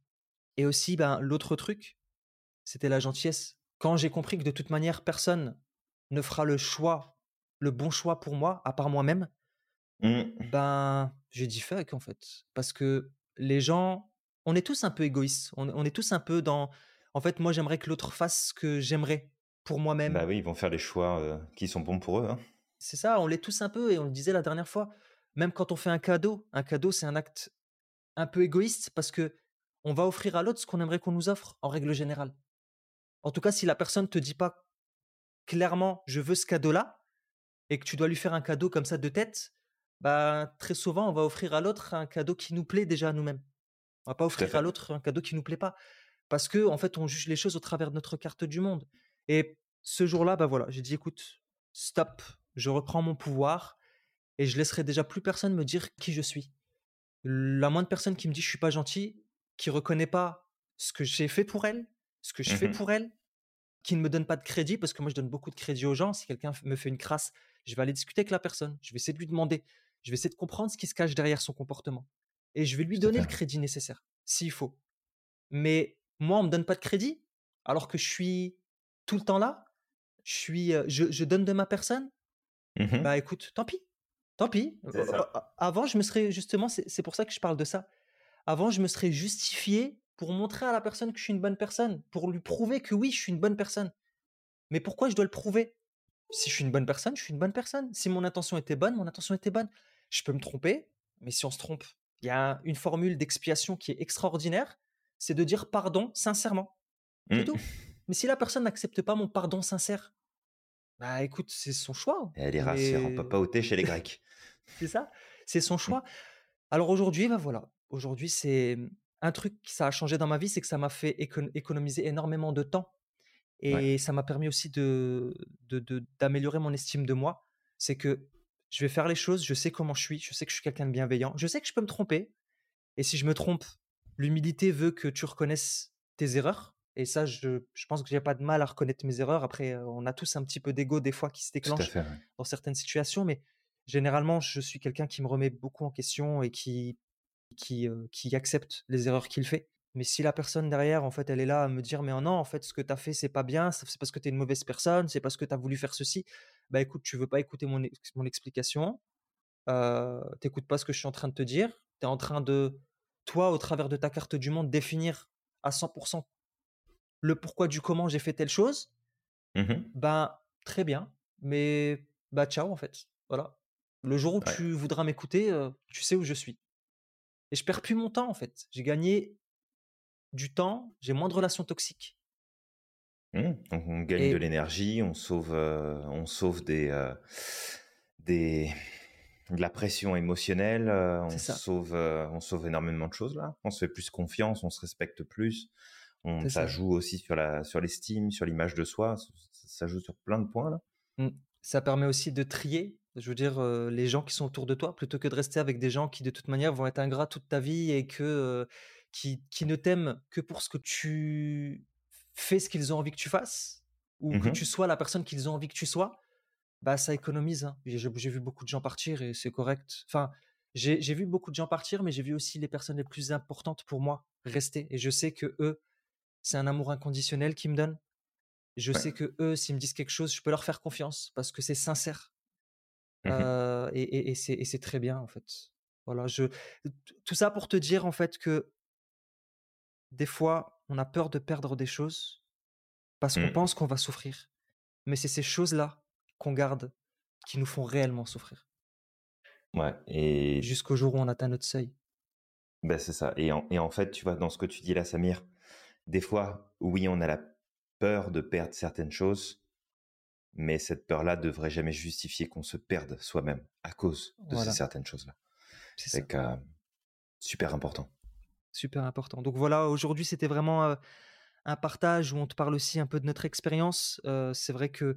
et aussi, ben, l'autre truc, c'était la gentillesse. Quand j'ai compris que de toute manière, personne ne fera le choix, le bon choix pour moi, à part moi-même, Mm. ben, j'ai dit fuck en fait. Parce que les gens, on est tous un peu égoïstes. On, on est tous un peu dans. En fait, moi, j'aimerais que l'autre fasse ce que j'aimerais pour moi-même. Bah oui, ils vont faire les choix euh, qui sont bons pour eux. hein. C'est ça, on l'est tous un peu. Et on le disait la dernière fois, même quand on fait un cadeau, un cadeau, c'est un acte un peu égoïste parce que on va offrir à l'autre ce qu'on aimerait qu'on nous offre en règle générale. En tout cas, si la personne te dit pas clairement je veux ce cadeau-là et que tu dois lui faire un cadeau comme ça de tête, bah très souvent on va offrir à l'autre un cadeau qui nous plaît déjà à nous-mêmes. On va pas offrir à l'autre un cadeau qui nous plaît pas parce que en fait on juge les choses au travers de notre carte du monde. Et ce jour-là, bah voilà, j'ai dit écoute, stop, je reprends mon pouvoir et je laisserai déjà plus personne me dire qui je suis. La moindre personne qui me dit je suis pas gentil, qui reconnaît pas ce que j'ai fait pour elle, ce que je fais Mmh pour elle, qui ne me donne pas de crédit, parce que moi je donne beaucoup de crédit aux gens. Si quelqu'un me fait une crasse, je vais aller discuter avec la personne, je vais essayer de lui demander, je vais essayer de comprendre ce qui se cache derrière son comportement. Et je vais lui donner le crédit nécessaire, s'il faut. Mais moi, on me donne pas de crédit, alors que je suis tout le temps là, je, suis, je, je donne de ma personne, Mmh bah écoute, tant pis. Tant pis. Avant, je me serais justement, c'est c'est pour ça que je parle de ça. Avant, je me serais justifié pour montrer à la personne que je suis une bonne personne, pour lui prouver que oui, je suis une bonne personne. Mais pourquoi je dois le prouver? Si je suis une bonne personne, je suis une bonne personne. Si mon intention était bonne, mon intention était bonne. Je peux me tromper, mais si on se trompe, il y a une formule d'expiation qui est extraordinaire, c'est de dire pardon sincèrement. C'est Mmh. tout. Mais si la personne n'accepte pas mon pardon sincère, bah écoute, c'est son choix. Elle ira se faire Mais empapaoter chez les Grecs. c'est ça, c'est son Mmh. choix. Alors aujourd'hui, bah voilà, aujourd'hui c'est un truc qui ça a changé dans ma vie, c'est que ça m'a fait éco- économiser énormément de temps Ouais. et ça m'a permis aussi de- d'améliorer mon estime de moi. C'est que je vais faire les choses, je sais comment je suis, je sais que je suis quelqu'un de bienveillant, je sais que je peux me tromper et si je me trompe, l'humilité veut que tu reconnaisses tes erreurs. Et ça, je, je pense que j'ai pas de mal à reconnaître mes erreurs. Après, euh, on a tous un petit peu d'ego des fois qui se déclenche fait, ouais. dans certaines situations, mais généralement, je suis quelqu'un qui me remet beaucoup en question et qui, qui, euh, qui accepte les erreurs qu'il fait. Mais si la personne derrière, en fait, elle est là à me dire, mais oh non, en fait, ce que tu as fait, c'est pas bien, c'est parce que tu es une mauvaise personne, c'est parce que tu as voulu faire ceci, bah écoute, tu veux pas écouter mon explication, euh, t'écoutes pas ce que je suis en train de te dire, tu es en train de, toi, au travers de ta carte du monde, définir à 100% le pourquoi du comment j'ai fait telle chose, Mmh ben, très bien, mais bah ciao en fait. Voilà. Le jour où Ouais. tu voudras m'écouter, euh, tu sais où je suis. Et je perds plus mon temps en fait. J'ai gagné du temps, j'ai moins de relations toxiques. Mmh. On on gagne de l'énergie, on sauve, heu, on sauve des, heu, des de la pression émotionnelle, c'est on ça, sauve, heu, on sauve énormément de choses là. On se fait plus confiance, on se respecte plus. On ça ça. joue aussi sur la sur l'estime, sur l'image de soi, ça joue sur plein de points là. Mm. Ça permet aussi de trier, je veux dire, euh, les gens qui sont autour de toi, plutôt que de rester avec des gens qui de toute manière vont être ingrats toute ta vie et que euh, qui, qui ne t'aiment que pour ce que tu fais, ce qu'ils ont envie que tu fasses, ou que tu Mmh sois la personne qu'ils ont envie que tu sois. Bah, ça économise. hein. J'ai vu beaucoup de gens partir et c'est correct. Enfin, j'ai vu beaucoup de gens partir, mais j'ai vu aussi les personnes les plus importantes pour moi rester. Et je sais que eux, c'est un amour inconditionnel qu'ils me donnent. Je Ouais. sais que eux, s'ils me disent quelque chose, je peux leur faire confiance parce que c'est sincère. Mmh Euh, et et- et c'est très bien, en fait. Voilà, je, tout ça pour te dire, en fait, que des fois, on a peur de perdre des choses parce qu'on Mmh. pense qu'on va souffrir. Mais c'est ces choses-là qu'on garde qui nous font réellement souffrir. Ouais et Jusqu'au jour où on atteint notre seuil. bah, c'est ça et en et en fait, tu vois, dans ce que tu dis là, Samir, des fois, oui, on a la peur de perdre certaines choses, mais cette peur-là devrait jamais justifier qu'on se perde soi-même à cause de ces certaines choses-là. c'est que super important. Super important. Donc voilà, aujourd'hui, c'était vraiment euh, un partage où on te parle aussi un peu de notre expérience. Euh, c'est vrai que euh,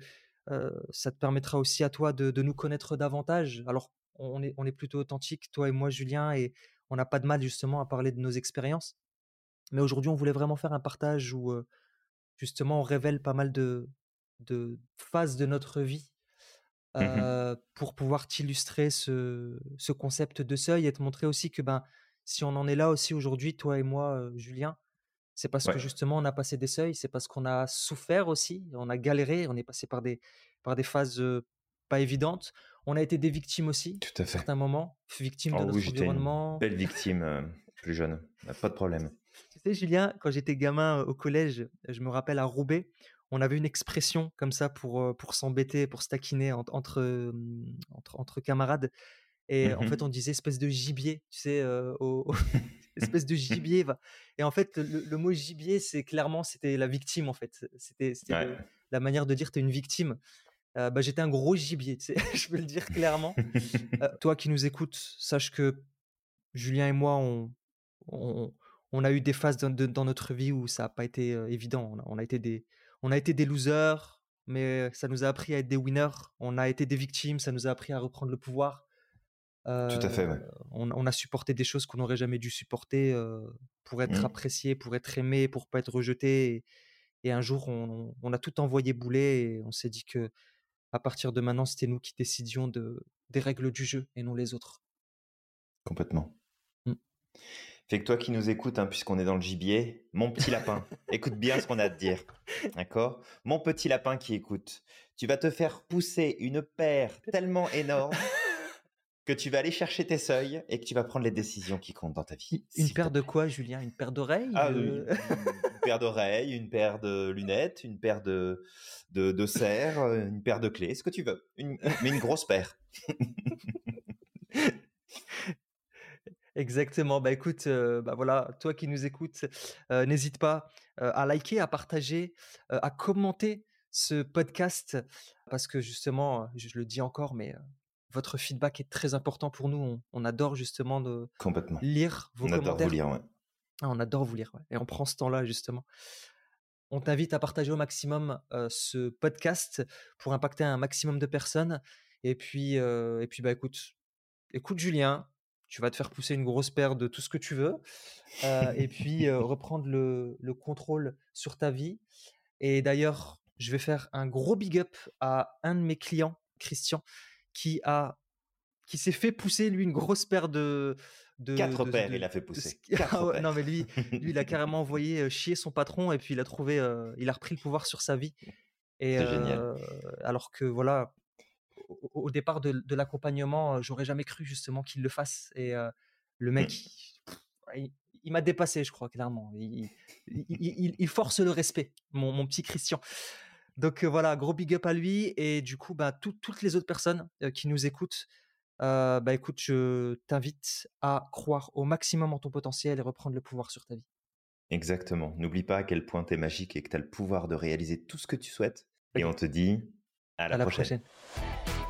ça te permettra aussi à toi de, de nous connaître davantage. Alors, on est, on est plutôt authentique, toi et moi, Julien, et on n'a pas de mal justement à parler de nos expériences. Mais aujourd'hui, on voulait vraiment faire un partage où justement on révèle pas mal de, de phases de notre vie Mmh pour pouvoir t'illustrer ce, ce concept de seuil et te montrer aussi que ben, si on en est là aussi aujourd'hui, toi et moi, Julien, c'est parce que justement on a passé des seuils, c'est parce qu'on a souffert aussi, on a galéré, on est passé par des, par des phases euh, pas évidentes. On a été des victimes aussi, tout à à fait. certains moments, victimes de Oh oui, notre une environnement. belle victime, heu, plus jeune, pas de problème. Tu sais, Julien, quand j'étais gamin euh, au collège, je me rappelle à Roubaix, on avait une expression comme ça pour, euh, pour s'embêter, pour se taquiner en- entre, euh, entre, entre camarades. Et en fait, Mmh on disait espèce de gibier, tu sais, euh, au- au- espèce de gibier. va. Et en fait, le, le mot gibier, c'est clairement, c'était la victime, en fait. C'était Ouais. la manière de dire t'es une victime. Euh, bah, j'étais un gros gibier, tu sais, je peux le dire clairement. Euh, toi qui nous écoutes, sache que Julien et moi, on, on, on a eu des phases dans, de- dans notre vie où ça n'a pas été évident. On a, on a été des, on a été des losers, mais ça nous a appris à être des winners. On a été des victimes, ça nous a appris à reprendre le pouvoir. Tout à fait, ouais. on, a supporté des choses qu'on n'aurait jamais dû supporter pour être Mmh. apprécié, pour être aimé, pour pas être rejeté. Et, et un jour, on, on a tout envoyé bouler et on s'est dit que à partir de maintenant, c'était nous qui décidions de, des règles du jeu et non les autres. Complètement. Mmh. Fait que toi qui nous écoutes, hein, puisqu'on est dans le gibier, mon petit lapin, écoute bien ce qu'on a à te dire. D'accord? Mon petit lapin qui écoute, tu vas te faire pousser une paire tellement énorme que tu vas aller chercher tes seuils et que tu vas prendre les décisions qui comptent dans ta vie. Une paire de quoi, Julien? Une paire d'oreilles Ah oui, une paire d'oreilles, une paire de lunettes, une paire de, de, de serres, euh, une paire de clés, ce que tu veux. Une- mais une grosse paire. Exactement. Bah écoute, euh, bah voilà, toi qui nous écoutes, euh, n'hésite pas euh, à liker, à partager, euh, à commenter ce podcast parce que justement, euh, je, je le dis encore, mais euh, votre feedback est très important pour nous. On, on adore justement de Complètement. lire vos On adore vous lire, ouais. Ah, on adore vous lire, ouais. et on prend ce temps-là justement. On t'invite à partager au maximum euh, ce podcast pour impacter un maximum de personnes. Et puis, euh, et puis bah écoute, écoute Julien, tu vas te faire pousser une grosse paire de tout ce que tu veux, euh, et puis reprendre le, le contrôle sur ta vie. Et d'ailleurs, je vais faire un gros big up à un de mes clients, Christian, qui a qui s'est fait pousser lui une grosse paire de de Quatre de- paires, de- il a fait pousser. Ah ouais, non mais lui lui il a carrément envoyé chier son patron et puis il a trouvé euh, il a repris le pouvoir sur sa vie et C'est génial. alors que voilà au, au départ de, l'accompagnement j'aurais jamais cru justement qu'il le fasse et euh, le Mmh. mec il, il- il m'a dépassé je crois clairement il, il- il- il force le respect mon, mon petit Christian donc euh, voilà gros big up à lui et du coup bah tout- toutes les autres personnes euh, qui nous écoutent euh, bah écoute je t'invite à croire au maximum en ton potentiel et reprendre le pouvoir sur ta vie Exactement. N'oublie pas à quel point tu es magique et que tu as le pouvoir de réaliser tout ce que tu souhaites. Et on te dit à la, à la prochaine. prochaine.